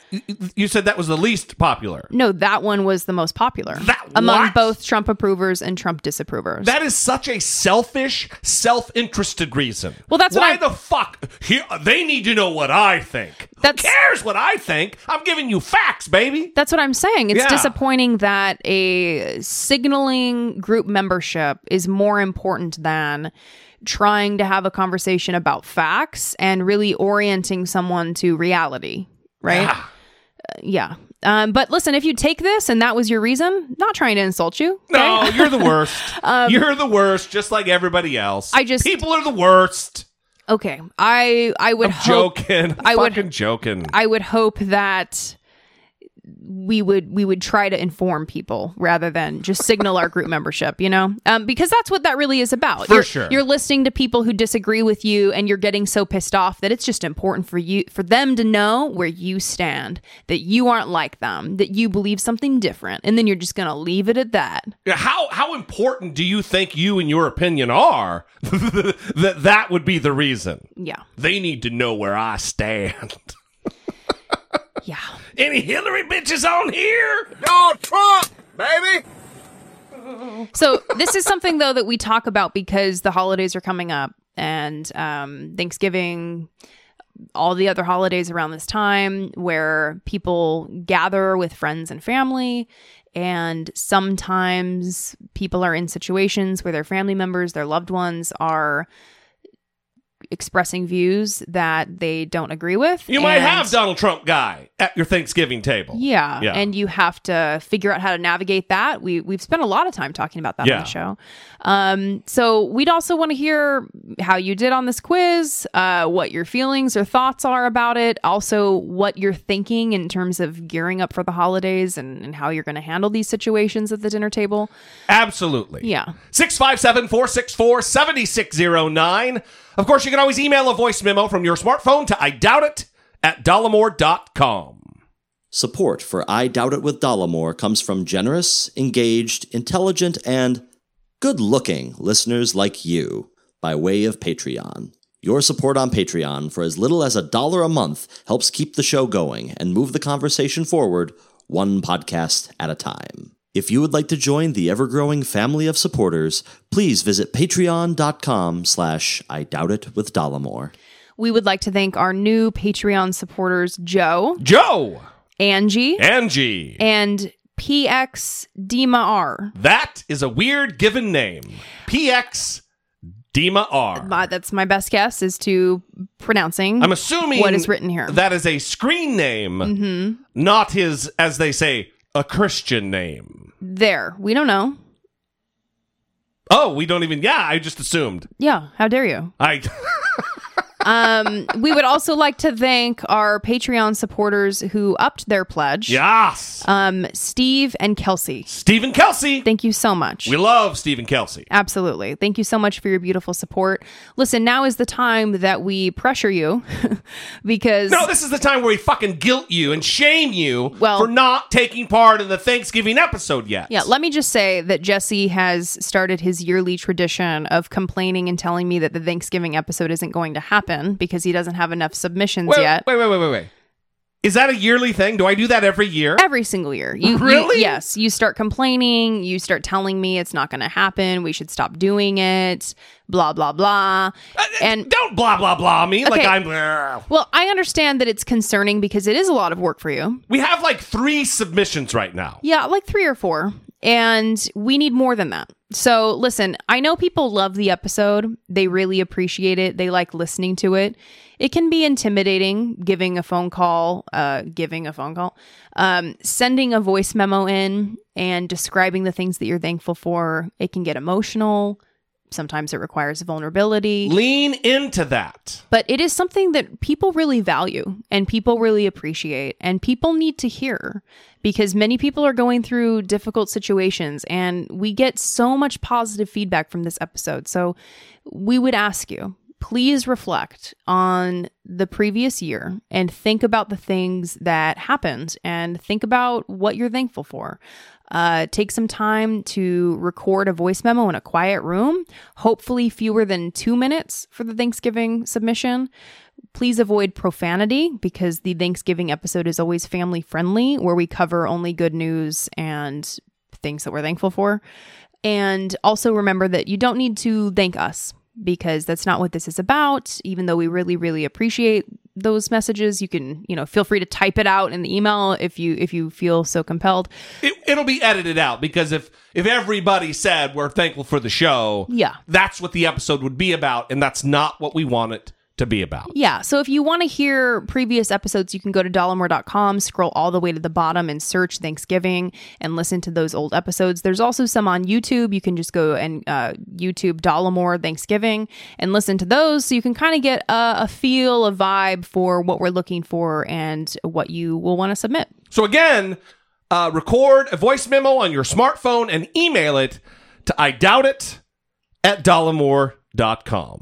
you said that was the least popular. No, that one was the most popular That- among what? both Trump approvers and Trump disapprovers. That is such a selfish, self-interested reason. Well, that's why the fuck here, they need to know what I think. That's- Who cares what I think? I'm giving you facts, baby. That's what I'm saying. It's Yeah. disappointing that a signaling group membership is more important than trying to have a conversation about facts and really orienting someone to reality, right? Yeah. Um, but listen, if you take this and that was your reason, not trying to insult you. okay? No, you're the worst. you're the worst, just like everybody else. Um, I just- people are the worst. Okay. I I would hope Joking. I would- joking. I would hope that we would we would try to inform people rather than just signal our group membership, you know, um, because that's what that really is about. For you're, sure. you're listening to people who disagree with you, and you're getting so pissed off that it's just important for you for them to know where you stand, that you aren't like them, that you believe something different, and then you're just gonna leave it at that. how how important do you think you and your opinion are that that would be the reason? Yeah, They need to know where I stand. yeah. Any Hillary bitches on here? Donald Trump, baby. So this is something though that we talk about because the holidays are coming up and um, Thanksgiving, all the other holidays around this time where people gather with friends and family. And sometimes people are in situations where their family members, their loved ones are expressing views that they don't agree with. You might have Donald Trump guy at your Thanksgiving table. yeah, Yeah. and you have to figure out how to navigate that. We we've spent a lot of time talking about that Yeah. on the show. Um, so we'd also want to hear how you did on this quiz, uh, what your feelings or thoughts are about it, also what you're thinking in terms of gearing up for the holidays and, and how you're going to handle these situations at the dinner table. Absolutely. Yeah. 657 464 7609. Of course, you can always email a voice memo from your smartphone to I doubt it at dollemore.com. Support for I Doubt It with Dollemore comes from generous, engaged, intelligent, and good looking listeners like you by way of Patreon. Your support on Patreon for as little as a dollar a month helps keep the show going and move the conversation forward one podcast at a time. If you would like to join the ever-growing family of supporters, please visit patreon.com slash I doubt it with Dollemore. We would like to thank our new Patreon supporters, Joe, Joe, Angie, Angie. and PX Dima R. that is a weird given name. PX Dima R. Uh, that's my best guess is to pronouncing. I'm assuming what is written here. That is a screen name, Mm-hmm. not his, as they say, a Christian name. there. We don't know. Oh, we don't even. Yeah, I just assumed. Yeah, how dare you? I. Um, we would also like to thank our Patreon supporters who upped their pledge. yes. Um, Steve and Kelsey. Stephen Kelsey. Thank you so much. we love Stephen Kelsey. Absolutely. Thank you so much for your beautiful support. Listen, now is the time that we pressure you because No, this is the time where we fucking guilt you and shame you Well- for not taking part in the Thanksgiving episode yet. Yeah, let me just say that Jesse has started his yearly tradition of complaining and telling me that the Thanksgiving episode isn't going to happen because he doesn't have enough submissions wait, yet. wait, wait, wait, wait, wait. Is that a yearly thing? Do I do that every year? Every single year. You, you- Really? yes. You start complaining. You start telling me it's not going to happen. We should stop doing it. Blah, blah, blah. Uh, uh, and Don't blah blah blah me like I'm. Uh, well, I understand that it's concerning because it is a lot of work for you. We have like three submissions right now. Yeah, like three or four. And we need more than that. So, listen, I know people love the episode. They really appreciate it. They like listening to it. It can be intimidating giving a phone call, uh, giving a phone call, um, sending a voice memo in and describing the things that you're thankful for. It can get emotional. Sometimes it requires vulnerability Lean into that. but it is something that people really value and people really appreciate and people need to hear because many people are going through difficult situations and we get so much positive feedback from this episode. So we would ask you please reflect on the previous year and think about the things that happened and think about what you're thankful for. Uh, take some time to record a voice memo in a quiet room, hopefully fewer than two minutes for the Thanksgiving submission. Please avoid profanity because the Thanksgiving episode is always family friendly, where we cover only good news and things that we're thankful for. And also remember that you don't need to thank us because that's not what this is about. Even though we really, really appreciate those messages, you can, you know, feel free to type it out in the email if you if you feel so compelled. It, it'll be edited out because if if everybody said we're thankful for the show, Yeah. that's what the episode would be about, and that's not what we want it to be about. Yeah. So if you want to hear previous episodes, you can go to dollemore.com, scroll all the way to the bottom and search Thanksgiving and listen to those old episodes. There's also some on YouTube. You can just go and uh, YouTube Dollemore Thanksgiving and listen to those so you can kind of get a, a feel, a vibe for what we're looking for and what you will want to submit. So again, uh, record a voice memo on your smartphone and email it to I doubt it at dollemore.com.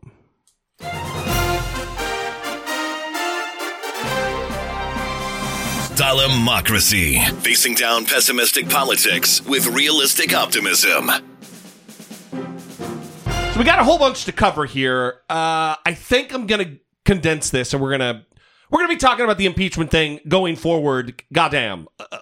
Dollemocracy. Facing down pessimistic politics with realistic optimism. So we got a whole bunch to cover here. Uh, I think I'm gonna condense this, and we're gonna we're gonna be talking about the impeachment thing going forward. Goddamn, Uh,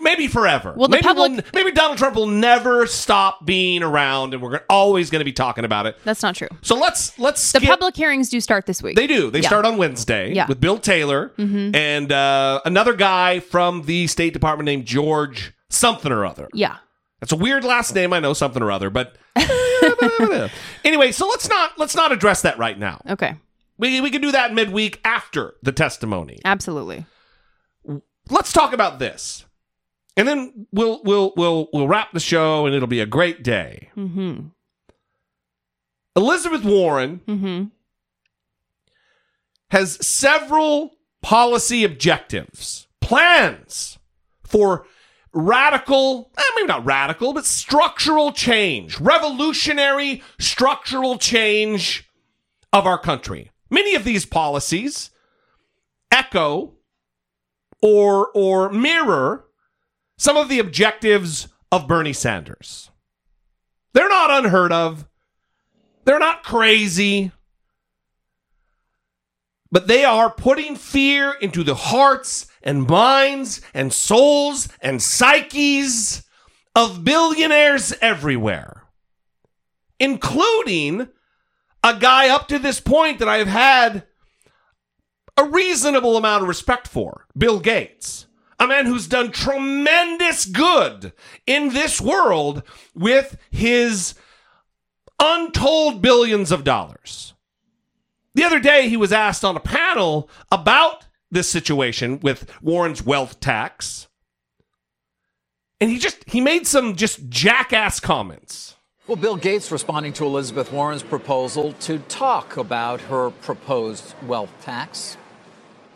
maybe forever. Well, the maybe public- we'll- maybe Donald Trump will never stop being around, and we're always gonna be talking about it. That's not true. So let's let's The skip- public hearings do start this week. They do. They Yeah. start on Wednesday Yeah. Mm-hmm. with Bill Taylor and uh, another guy from the State Department named George something or other. Yeah. That's a weird last name. I know something or other, but anyway. So let's not let's not address that right now. Okay. We we can do that midweek after the testimony. Absolutely. Let's talk about this, and then we'll we'll we'll we'll wrap the show, and it'll be a great day. Mm-hmm. Elizabeth Warren Mm-hmm. has several policy objectives, plans for radical, eh, maybe not radical, but structural change, revolutionary structural change of our country. Many of these policies echo or or mirror some of the objectives of Bernie Sanders. They're not unheard of. They're not crazy. but they are putting fear into the hearts and minds and souls and psyches of billionaires everywhere, including a guy up to this point that I've had a reasonable amount of respect for, Bill Gates. A man who's done tremendous good in this world with his untold billions of dollars. The other day, he was asked on a panel about this situation with Warren's wealth tax. And he just he made some just jackass comments. Well, Bill Gates responding to Elizabeth Warren's proposal to talk about her proposed wealth tax.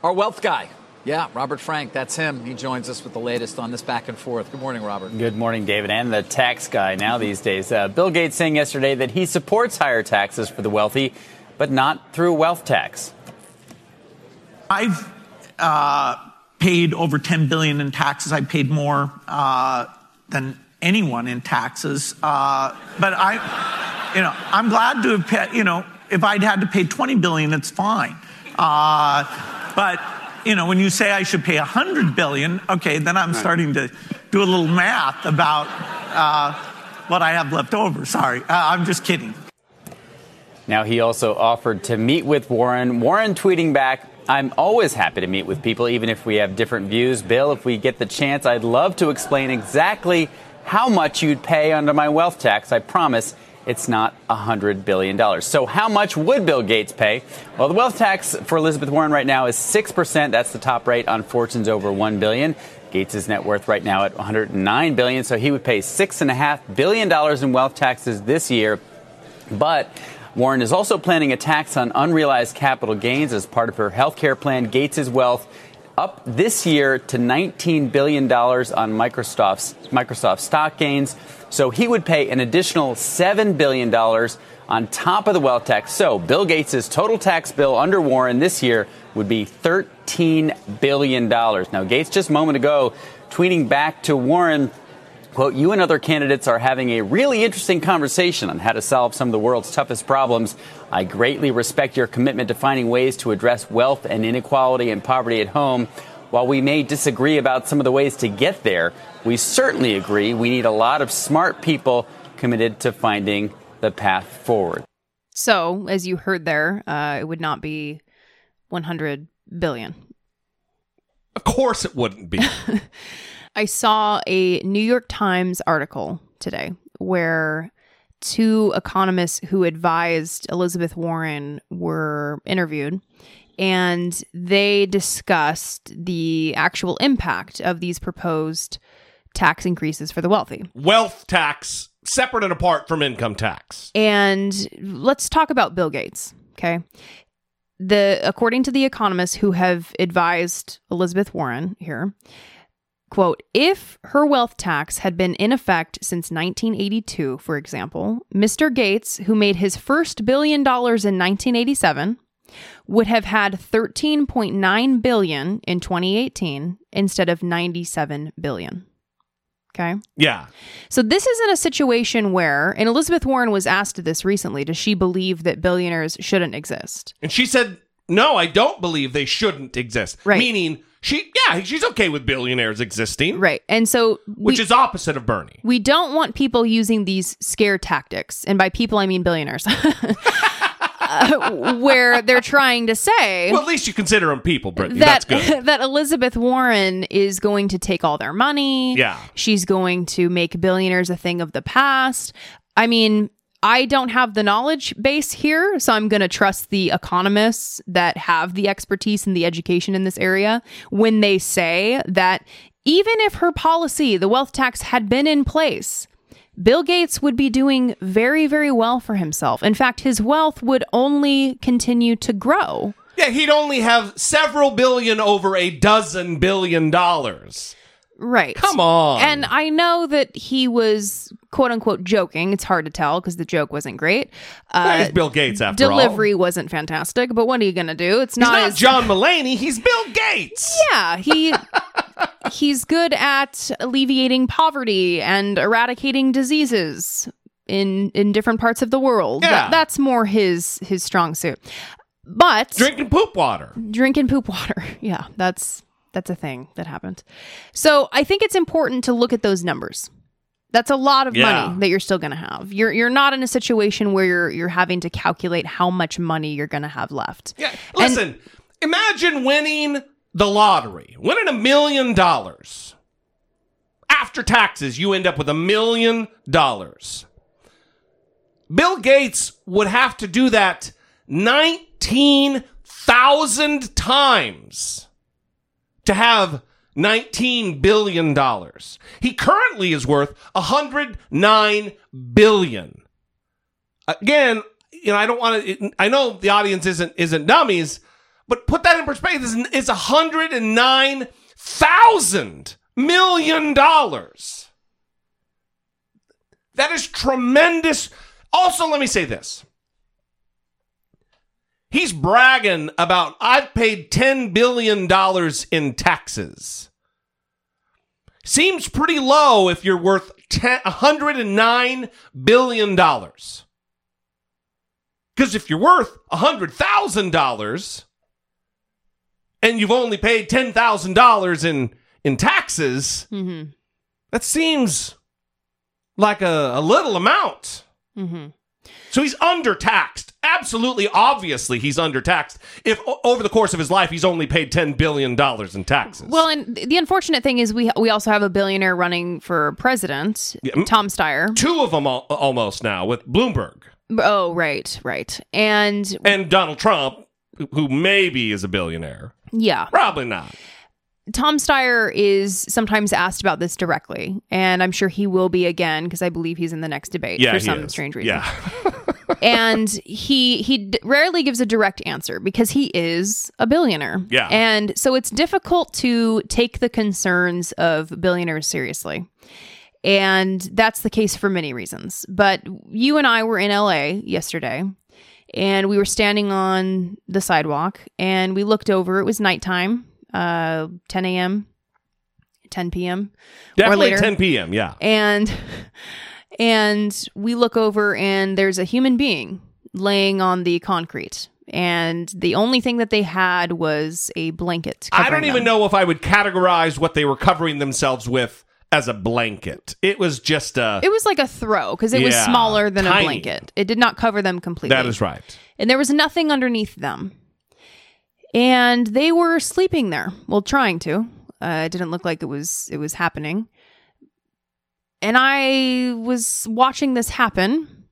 Our wealth guy. Yeah, Robert Frank, that's him. He joins us with the latest on this back and forth. Good morning, Robert. Good morning, David, and the tax guy now these days. Uh, Bill Gates saying yesterday that he supports higher taxes for the wealthy, but not through wealth tax. I've uh, paid over 10 billion in taxes. I paid more uh, than anyone in taxes. Uh, but I, you know, I'm glad to have paid, you know, if I'd had to pay 20 billion, it's fine. Uh, but you know, when you say I should pay 100 billion, okay, then I'm starting to do a little math about uh, what I have left over. Sorry, uh, I'm just kidding. Now, he also offered to meet with Warren. Warren tweeting back, I'm always happy to meet with people, even if we have different views. Bill, if we get the chance, I'd love to explain exactly how much you'd pay under my wealth tax. I promise it's not $100 billion. So, how much would Bill Gates pay? Well, the wealth tax for Elizabeth Warren right now is 6%. That's the top rate on fortunes over 1 billion. Gates' net worth right now at 109 billion, so he would pay $6.5 billion in wealth taxes this year. But Warren is also planning a tax on unrealized capital gains as part of her health care plan. Gates' wealth up this year to $19 billion on Microsoft's, Microsoft stock gains. So he would pay an additional $7 billion on top of the wealth tax. So Bill Gates' total tax bill under Warren this year would be $13 billion. Now, Gates just a moment ago tweeting back to Warren, quote, you and other candidates are having a really interesting conversation on how to solve some of the world's toughest problems. I greatly respect your commitment to finding ways to address wealth and inequality and poverty at home. While we may disagree about some of the ways to get there, we certainly agree we need a lot of smart people committed to finding the path forward. So, as you heard there, uh, it would not be 100 billion. Of course, it wouldn't be. I saw a New York Times article today where two economists who advised Elizabeth Warren were interviewed and they discussed the actual impact of these proposed tax increases for the wealthy. Wealth tax separate and apart from income tax. And let's talk about Bill Gates, okay? The according to the economists who have advised Elizabeth Warren here, quote, if her wealth tax had been in effect since 1982, for example, Mr. Gates, who made his first billion dollars in 1987, would have had 13.9 billion in 2018 instead of 97 billion. Okay. Yeah. So this isn't a situation where, and Elizabeth Warren was asked this recently, does she believe that billionaires shouldn't exist? And she said, no, I don't believe they shouldn't exist. Right. Meaning, she, yeah, she's okay with billionaires existing. Right. And so, Which we, is opposite of Bernie. we don't want people using these scare tactics. And by people, I mean billionaires. Uh, where they're trying to say Well, at least you consider them people, Brittany. That's that good. that Elizabeth Warren is going to take all their money. Yeah. She's going to make billionaires a thing of the past. I mean, I don't have the knowledge base here, so I'm going to trust the economists that have the expertise and the education in this area when they say that even if her policy, the wealth tax, had been in place, Bill Gates would be doing very, very well for himself. In fact, his wealth would only continue to grow. Yeah, he'd only have several billion over a dozen billion dollars. Right. Come on. And I know that he was quote unquote joking. It's hard to tell because the joke wasn't great. Well, he's Uh, Bill Gates after all. delivery wasn't fantastic, but what are you going to do? It's not, not as John Mulaney. He's Bill Gates. Yeah, he he's good at alleviating poverty and eradicating diseases in in different parts of the world. Yeah. That, that's more his his strong suit. But Drinking poop water. drinking poop water. Yeah, that's that's a thing that happened. So I think it's important to look at those numbers. That's a lot of Yeah. money that you're still going to have. You're you're not in a situation where you're you're having to calculate how much money you're going to have left. Yeah. Listen, imagine winning the lottery, winning a million dollars. After taxes, you end up with a million dollars. Bill Gates would have to do that 19,000 times to have 19 billion dollars. He currently is worth 109 billion. Again, you know, I don't want to I know the audience isn't isn't dummies, but put that in perspective. It's, it's 109,000 million dollars. That is tremendous. Also, let me say this. He's bragging about I've paid $10 billion in taxes. Seems pretty low if you're worth 10, $109 billion. Because if you're worth $100,000 and you've only paid $10,000 in, in taxes, Mm-hmm. that seems like a, a little amount. Mm-hmm. So he's undertaxed. Absolutely, obviously, he's undertaxed. If over the course of his life he's only paid ten billion dollars in taxes. Well, and the unfortunate thing is we we also have a billionaire running for president, Tom Steyer. Two of them al- almost now with Bloomberg Oh, right, right. And and Donald Trump, who maybe is a billionaire. yeah, Probably not. Tom Steyer is sometimes asked about this directly, and I'm sure he will be again because I believe he's in the next debate Yeah, for some is. strange reason. Yeah. and he he d- rarely gives a direct answer because he is a billionaire. Yeah. And so it's difficult to take the concerns of billionaires seriously. And that's the case for many reasons. But you and I were in LA yesterday and we were standing on the sidewalk and we looked over. It was nighttime, uh, 10 a.m., 10 p.m. Definitely later 10 p.m. Yeah. and and we look over and there's a human being laying on the concrete and the only thing that they had was a blanket I don't even them. know if I would categorize what they were covering themselves with as a blanket. It was just a. it was like a throw because it was smaller than tiny. a blanket it did not cover them completely that is right. and there was nothing underneath them and they were sleeping there well trying to uh, it didn't look like it was it was happening and i was watching this happen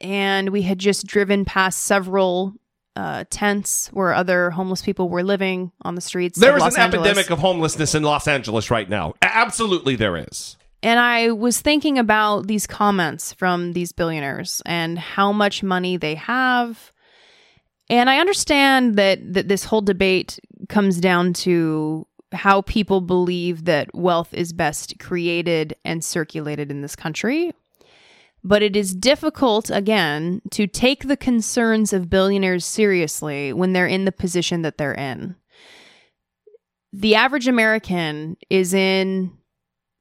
and we had just driven past several uh, tents where other homeless people were living on the streets There is an Angeles. epidemic of homelessness in Los Angeles right now. Absolutely, there is. And I was thinking about these comments from these billionaires and how much money they have. And I understand that, that this whole debate comes down to how people believe that wealth is best created and circulated in this country. But it is difficult, again, to take the concerns of billionaires seriously when they're in the position that they're in. The average American is in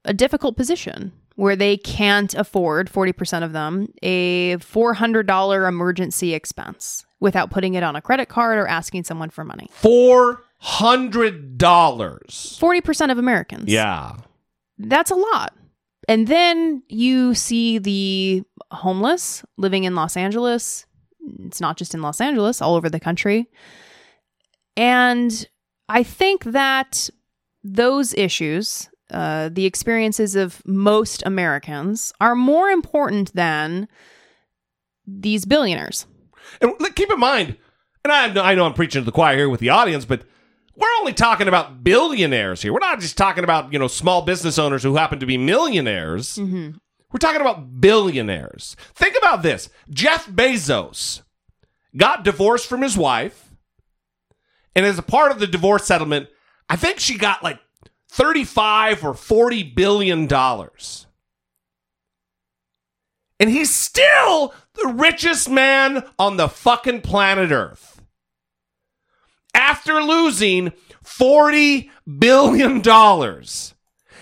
a difficult position where they can't afford 40% of them a $400 emergency expense without putting it on a credit card or asking someone for money. Four hundred dollars. 40% of Americans. Yeah. That's a lot. And then you see the homeless living in Los Angeles. It's not just in Los Angeles, all over the country. And I think that those issues, uh, the experiences of most Americans, are more important than these billionaires. And keep in mind, and I know, I know I'm preaching to the choir here with the audience, but we're only talking about billionaires here. We're not just talking about you know small business owners who happen to be millionaires. Mm-hmm. We're talking about billionaires. Think about this: Jeff Bezos got divorced from his wife, and as a part of the divorce settlement, I think she got like thirty-five or forty billion dollars. And he's still the richest man on the fucking planet Earth. After losing $40 billion,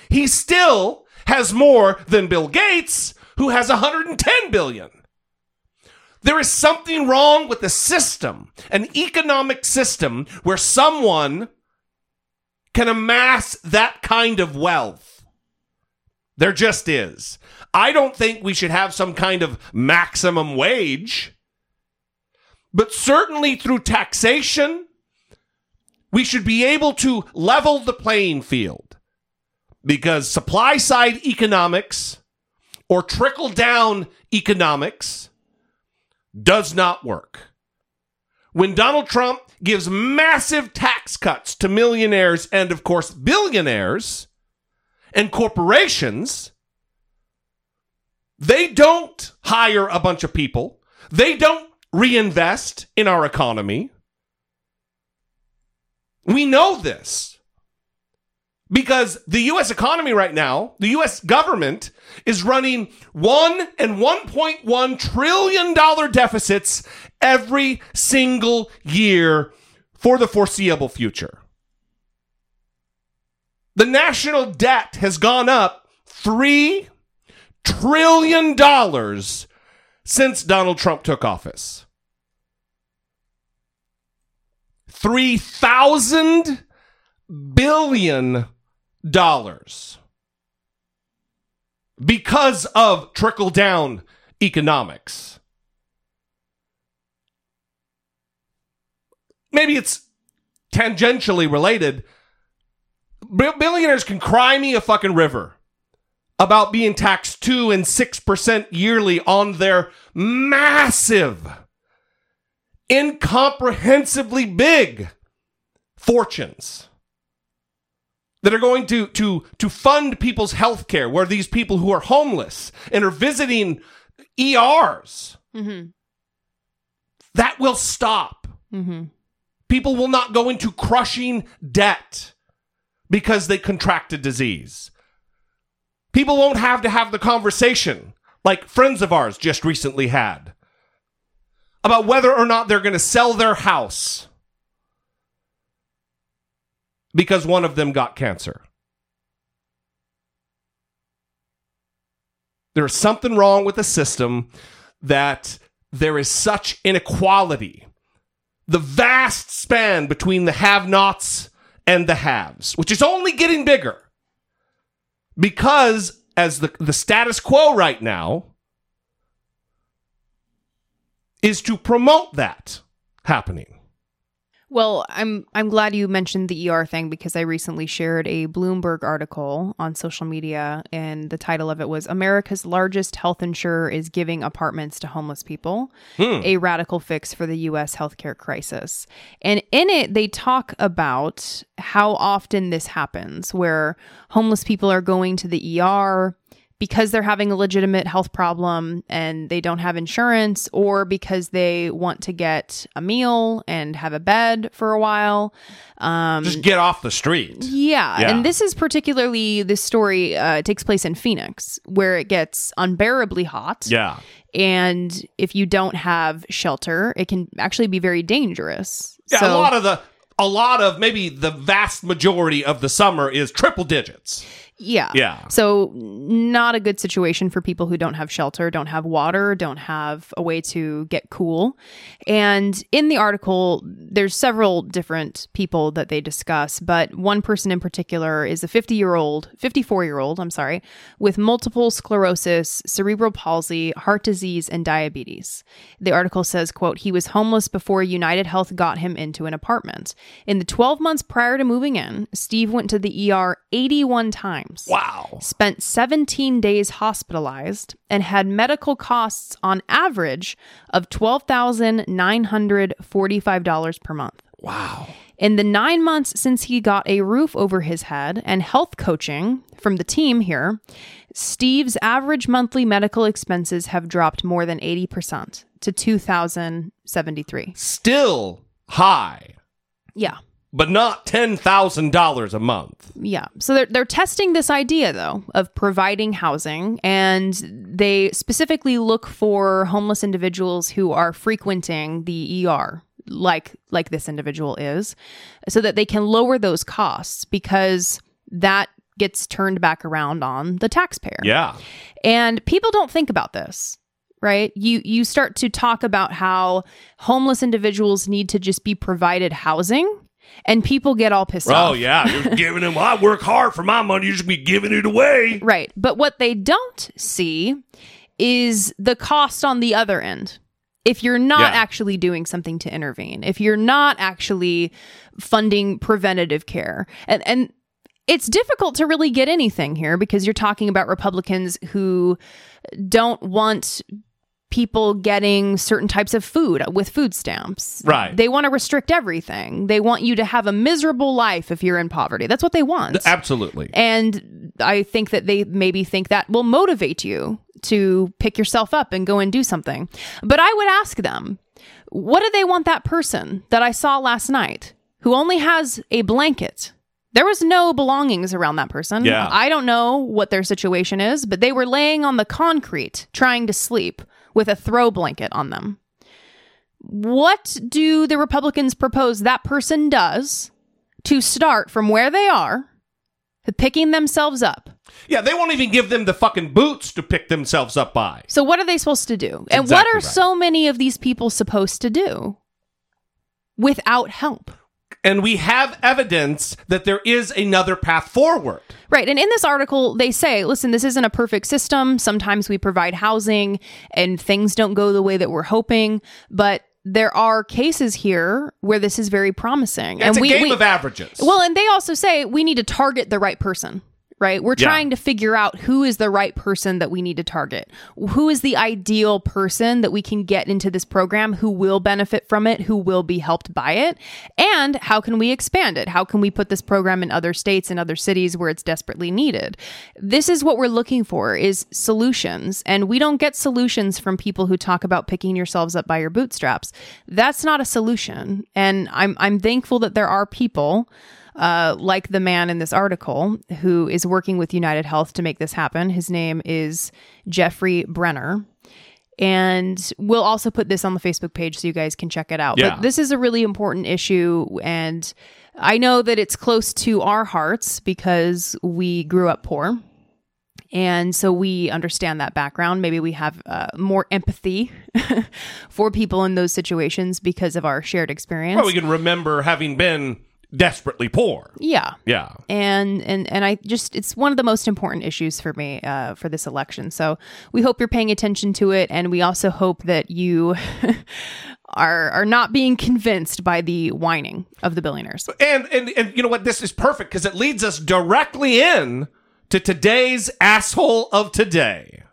he still has more than Bill Gates, who has 110 billion. There is something wrong with the system, an economic system where someone can amass that kind of wealth. There just is. I don't think we should have some kind of maximum wage, but certainly through taxation, we should be able to level the playing field because supply side economics or trickle down economics does not work. When Donald Trump gives massive tax cuts to millionaires and, of course, billionaires and corporations, they don't hire a bunch of people. They don't reinvest in our economy. We know this because the US economy right now, the US government is running 1 and 1.1 trillion dollar deficits every single year for the foreseeable future. The national debt has gone up 3 trillion dollars since Donald Trump took office. 3,000 billion dollars because of trickle down economics. Maybe it's tangentially related. Billionaires can cry me a fucking river about being taxed 2 and 6% yearly on their massive, incomprehensibly big fortunes that are going to to to fund people's health care where these people who are homeless and are visiting ERs Mm-hmm. that will stop. Mm-hmm. People will not go into crushing debt because they contracted disease. People won't have to have the conversation like friends of ours just recently had about whether or not they're going to sell their house because one of them got cancer. There is something wrong with the system that there is such inequality. The vast span between the have nots and the haves, which is only getting bigger. Because, as the, the status quo right now, is to promote that happening. Well, I'm I'm glad you mentioned the ER thing because I recently shared a Bloomberg article on social media and the title of it was America's largest health insurer is giving apartments to homeless people, Hmm. a radical fix for the US healthcare crisis. And in it they talk about how often this happens where homeless people are going to the ER because they're having a legitimate health problem and they don't have insurance, or because they want to get a meal and have a bed for a while. Um, Just get off the street. yeah, Yeah. and this is particularly this story uh, takes place in Phoenix, where it gets unbearably hot. Yeah. and if you don't have shelter, it can actually be very dangerous. Yeah, so, a lot of the a lot of maybe the vast majority of the summer is triple digits. Yeah. Yeah. So, not a good situation for people who don't have shelter, don't have water, don't have a way to get cool. And in the article, there's several different people that they discuss, but one person in particular is a 50 year old, 54 year old, I'm sorry, with multiple sclerosis, cerebral palsy, heart disease, and diabetes. The article says, quote, he was homeless before United Health got him into an apartment. In the 12 months prior to moving in, Steve went to the ER 81 times. Wow. Spent 17 days hospitalized and had medical costs on average of $12,945 per month. Wow. In the nine months since he got a roof over his head and health coaching from the team here, Steve's average monthly medical expenses have dropped more than 80% to 2073. Still high, Yeah. But not $10,000 a month. Yeah. So they're they're testing this idea though of providing housing and they specifically look for homeless individuals who are frequenting the ER like like this individual is so that they can lower those costs because that gets turned back around on the taxpayer. Yeah. And people don't think about this. right? You you start to talk about how homeless individuals need to just be provided housing and people get all pissed oh, off. Oh yeah, you're giving them. I work hard for my money. You should be giving it away. Right. But what they don't see is the cost on the other end. If you're not Yeah. actually doing something to intervene, if you're not actually funding preventative care, and, and it's difficult to really get anything here because you're talking about Republicans who don't want people getting certain types of food with food stamps. Right. They want to restrict everything. They want you to have a miserable life if you're in poverty. That's what they want. Absolutely. And I think that they maybe think that will motivate you to pick yourself up and go and do something. But I would ask them, what do they want that person that I saw last night who only has a blanket? There was no belongings around that person. Yeah. I don't know what their situation is, but they were laying on the concrete trying to sleep with a throw blanket on them. What do the Republicans propose that person does to start from where they are, picking themselves up? Yeah, they won't even give them the fucking boots to pick themselves up by. So, what are they supposed to do? And what are right. so many of these people supposed to do without help? And we have evidence that there is another path forward. Right. And in this article, they say, listen, this isn't a perfect system. Sometimes we provide housing and things don't go the way that we're hoping. But there are cases here where this is very promising. It's and a we, game we- of averages. Well, and they also say we need to target the right person. Right. We're Yeah. trying to figure out who is the right person that we need to target. Who is the ideal person that we can get into this program who will benefit from it, who will be helped by it? And how can we expand it? How can we put this program in other states and other cities where it's desperately needed? This is what we're looking for is solutions. And we don't get solutions from people who talk about picking yourselves up by your bootstraps. That's not a solution. And I'm I'm thankful that there are people uh, like the man in this article who is working with United Health to make this happen. His name is Jeffrey Brenner. And we'll also put this on the Facebook page so you guys can check it out. Yeah. But this is a really important issue. And I know that it's close to our hearts because we grew up poor. And so we understand that background. Maybe we have uh, more empathy for people in those situations because of our shared experience. Well, we can remember having been desperately poor. yeah Yeah. and and and I just it's one of the most important issues for me uh, for this election. So we hope you're paying attention to it, and we also hope that you are are not being convinced by the whining of the billionaires. And and and you know what? This is perfect because it leads us directly in to today's asshole of today.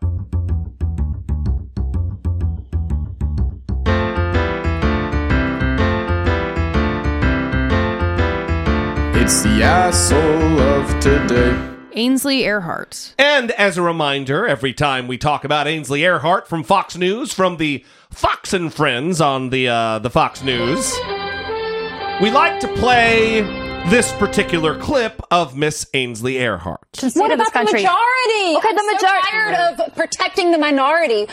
It's the asshole of today. Ainsley Earhardt. And as a reminder, every time we talk about Ainsley Earhardt from Fox News, from the Fox and Friends on the uh, the Fox News, we like to play this particular clip of Miss Ainsley Earhardt. What about the majority? Okay, the majority. So tired of protecting the minority.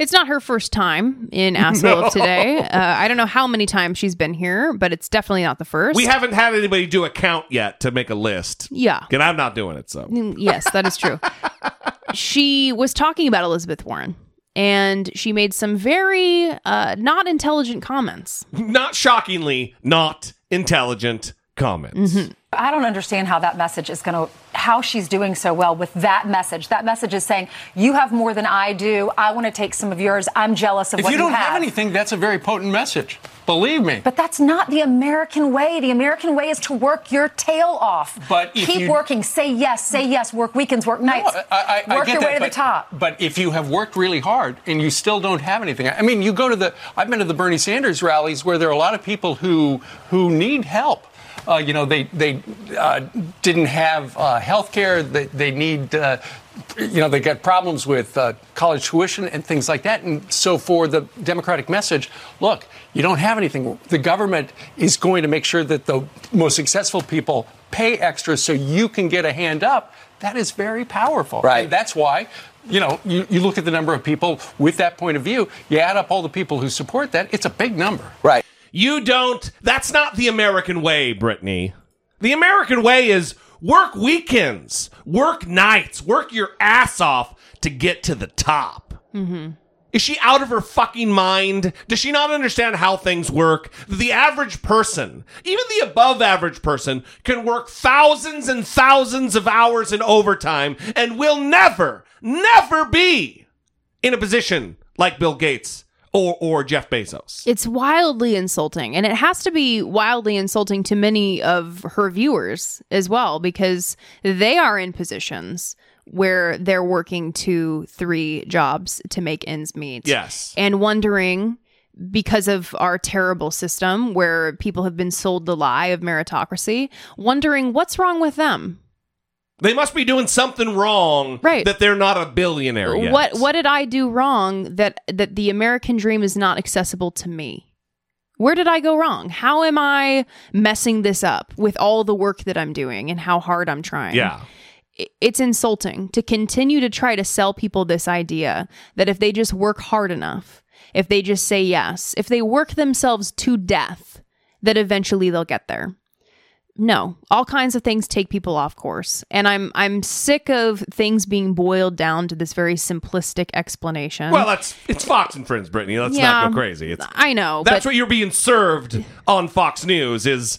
It's not her first time in Asshole of Today. Uh, I don't know how many times she's been here, but it's definitely not the first. We haven't had anybody do a count yet to make a list. Yeah. And I'm not doing it, so. Mm, Yes, that is true. she was talking about Elizabeth Warren, and she made some very uh, not intelligent comments. Not shockingly, not intelligent comments. I don't understand how that message is going to, how she's doing so well with that message. That message is saying, you have more than I do. I want to take some of yours. I'm jealous of If what you have." If you don't have. have anything, that's a very potent message. Believe me. But that's not the American way. The American way is to work your tail off. But keep you- working. Say yes. Say yes. Work weekends. Work nights. I, I, I work get your that, way to but, the top. But if you have worked really hard and you still don't have anything, I mean, you go to the. I've been to the Bernie Sanders rallies where there are a lot of people who who need help. Uh, you know, they they uh, didn't have uh, health care. They, they need. Uh, you know, they got problems with uh, college tuition and things like that. And so, for the Democratic message, look, you don't have anything. The government is going to make sure that the most successful people pay extra so you can get a hand up. That is very powerful. Right. And that's why. You know, you, you look at the number of people with that point of view, you add up all the people who support that, it's a big number. Right. You don't. That's not the American way, Brittany. The American way is work weekends, work nights, work your ass off to get to the top. Mm-hmm. Is she out of her fucking mind? Does she not understand how things work? The average person, even the above average person, can work thousands and thousands of hours in overtime and will never, never be in a position like Bill Gates or, or Jeff Bezos. It's wildly insulting. And it has to be wildly insulting to many of her viewers as well, because they are in positions where they're working two, three jobs to make ends meet. Yes. And wondering because of our terrible system where people have been sold the lie of meritocracy, wondering what's wrong with them. They must be doing something wrong Right. that they're not a billionaire yet. What what did I do wrong that that the American dream is not accessible to me? Where did I go wrong? How am I messing this up with all the work that I'm doing and how hard I'm trying? Yeah. It's insulting to continue to try to sell people this idea that if they just work hard enough, if they just say yes, if they work themselves to death, that eventually they'll get there. No, all kinds of things take people off course. And I'm I'm sick of things being boiled down to this very simplistic explanation. Well, that's it's Fox and Friends, Brittany. Let's Yeah. not go crazy. It's I know, that's what you're being served on Fox News is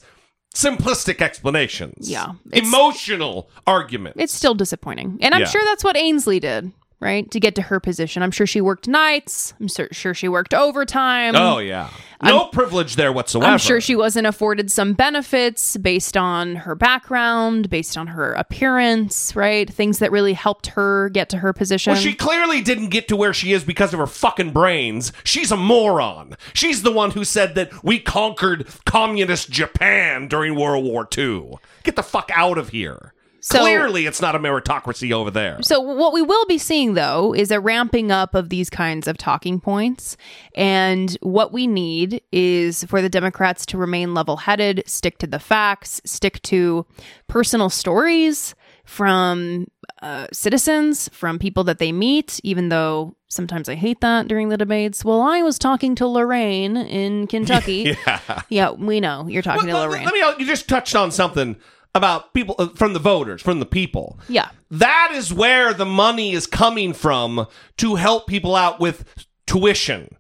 simplistic explanations. Yeah, emotional argument. it's still disappointing. And I'm Yeah. sure that's what Ainsley did, right? To get to her position. I'm sure she worked nights. I'm sur- sure she worked overtime. oh yeah, no privilege there whatsoever. I'm sure she wasn't afforded some benefits based on her background, based on her appearance, right? Things that really helped her get to her position. Well, she clearly didn't get to where she is because of her fucking brains. She's a moron. She's the one who said that we conquered communist Japan during World War II. Get the fuck out of here. So- clearly, it's not a meritocracy over there. So what we will be seeing though is a ramping up of these kinds of talking points and what we need is for the Democrats to remain level-headed, stick to the facts, stick to personal stories from uh, citizens, from people that they meet, even though sometimes I hate that during the debates. Well, I was talking to Lorraine in Kentucky. yeah. yeah, we know you're talking to Lorraine. Let me. You just touched on something about people uh, from the voters, from the people. yeah. That is where the money is coming from to help people out with tuition,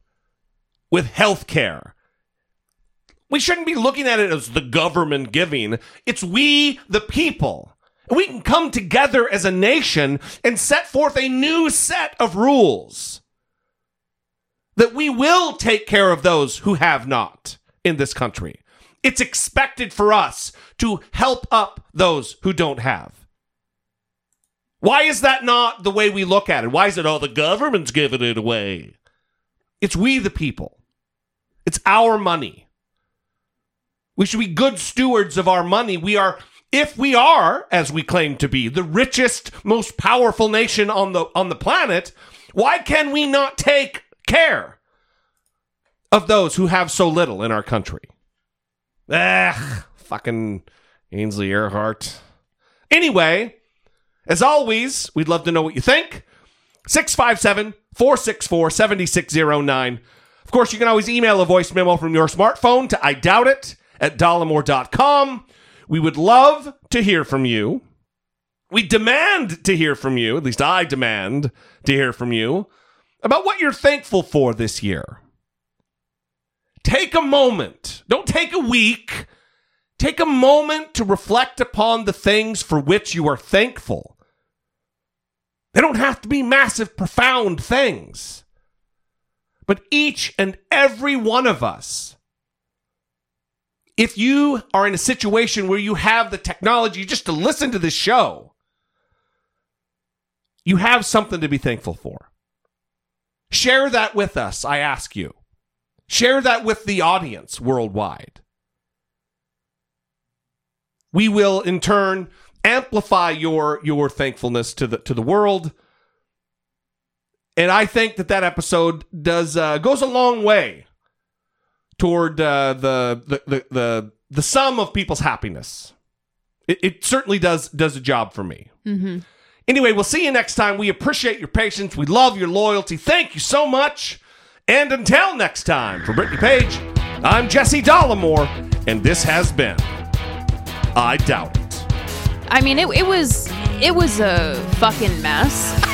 with health care. We shouldn't be looking at it as the government giving. It's we, the people. And we can come together as a nation and set forth a new set of rules that we will take care of those who have not in this country. It's expected for us to help up those who don't have. Why is that not the way we look at it? Why is it, oh, the government's giving it away? It's we, the people. It's our money. We should be good stewards of our money. We are, if we are, as we claim to be, the richest, most powerful nation on the on the planet, why can we not take care of those who have so little in our country? Ah, fucking Ainsley Earhardt. Anyway, as always, we'd love to know what you think. 657 464 7609. Of course, you can always email a voice memo from your smartphone to I doubt it at dollemore.com. We would love to hear from you. We demand to hear from you, at least I demand to hear from you, about what you're thankful for this year. Take a moment. Don't take a week. Take a moment to reflect upon the things for which you are thankful. They don't have to be massive, profound things. But each and every one of us, if you are in a situation where you have the technology just to listen to this show, you have something to be thankful for. Share that with us, I ask you. Share that with the audience worldwide. We will in turn amplify your your thankfulness to the to the world. And I think that that episode does uh, goes a long way toward uh, the, the the the the sum of people's happiness. It, it certainly does does a job for me. Mm-hmm. Anyway, we'll see you next time. We appreciate your patience. We love your loyalty. Thank you so much. And until next time, for Brittany Page, I'm Jesse Dollemore, and this has been I Doubt It. I mean, it, it was it was a fucking mess.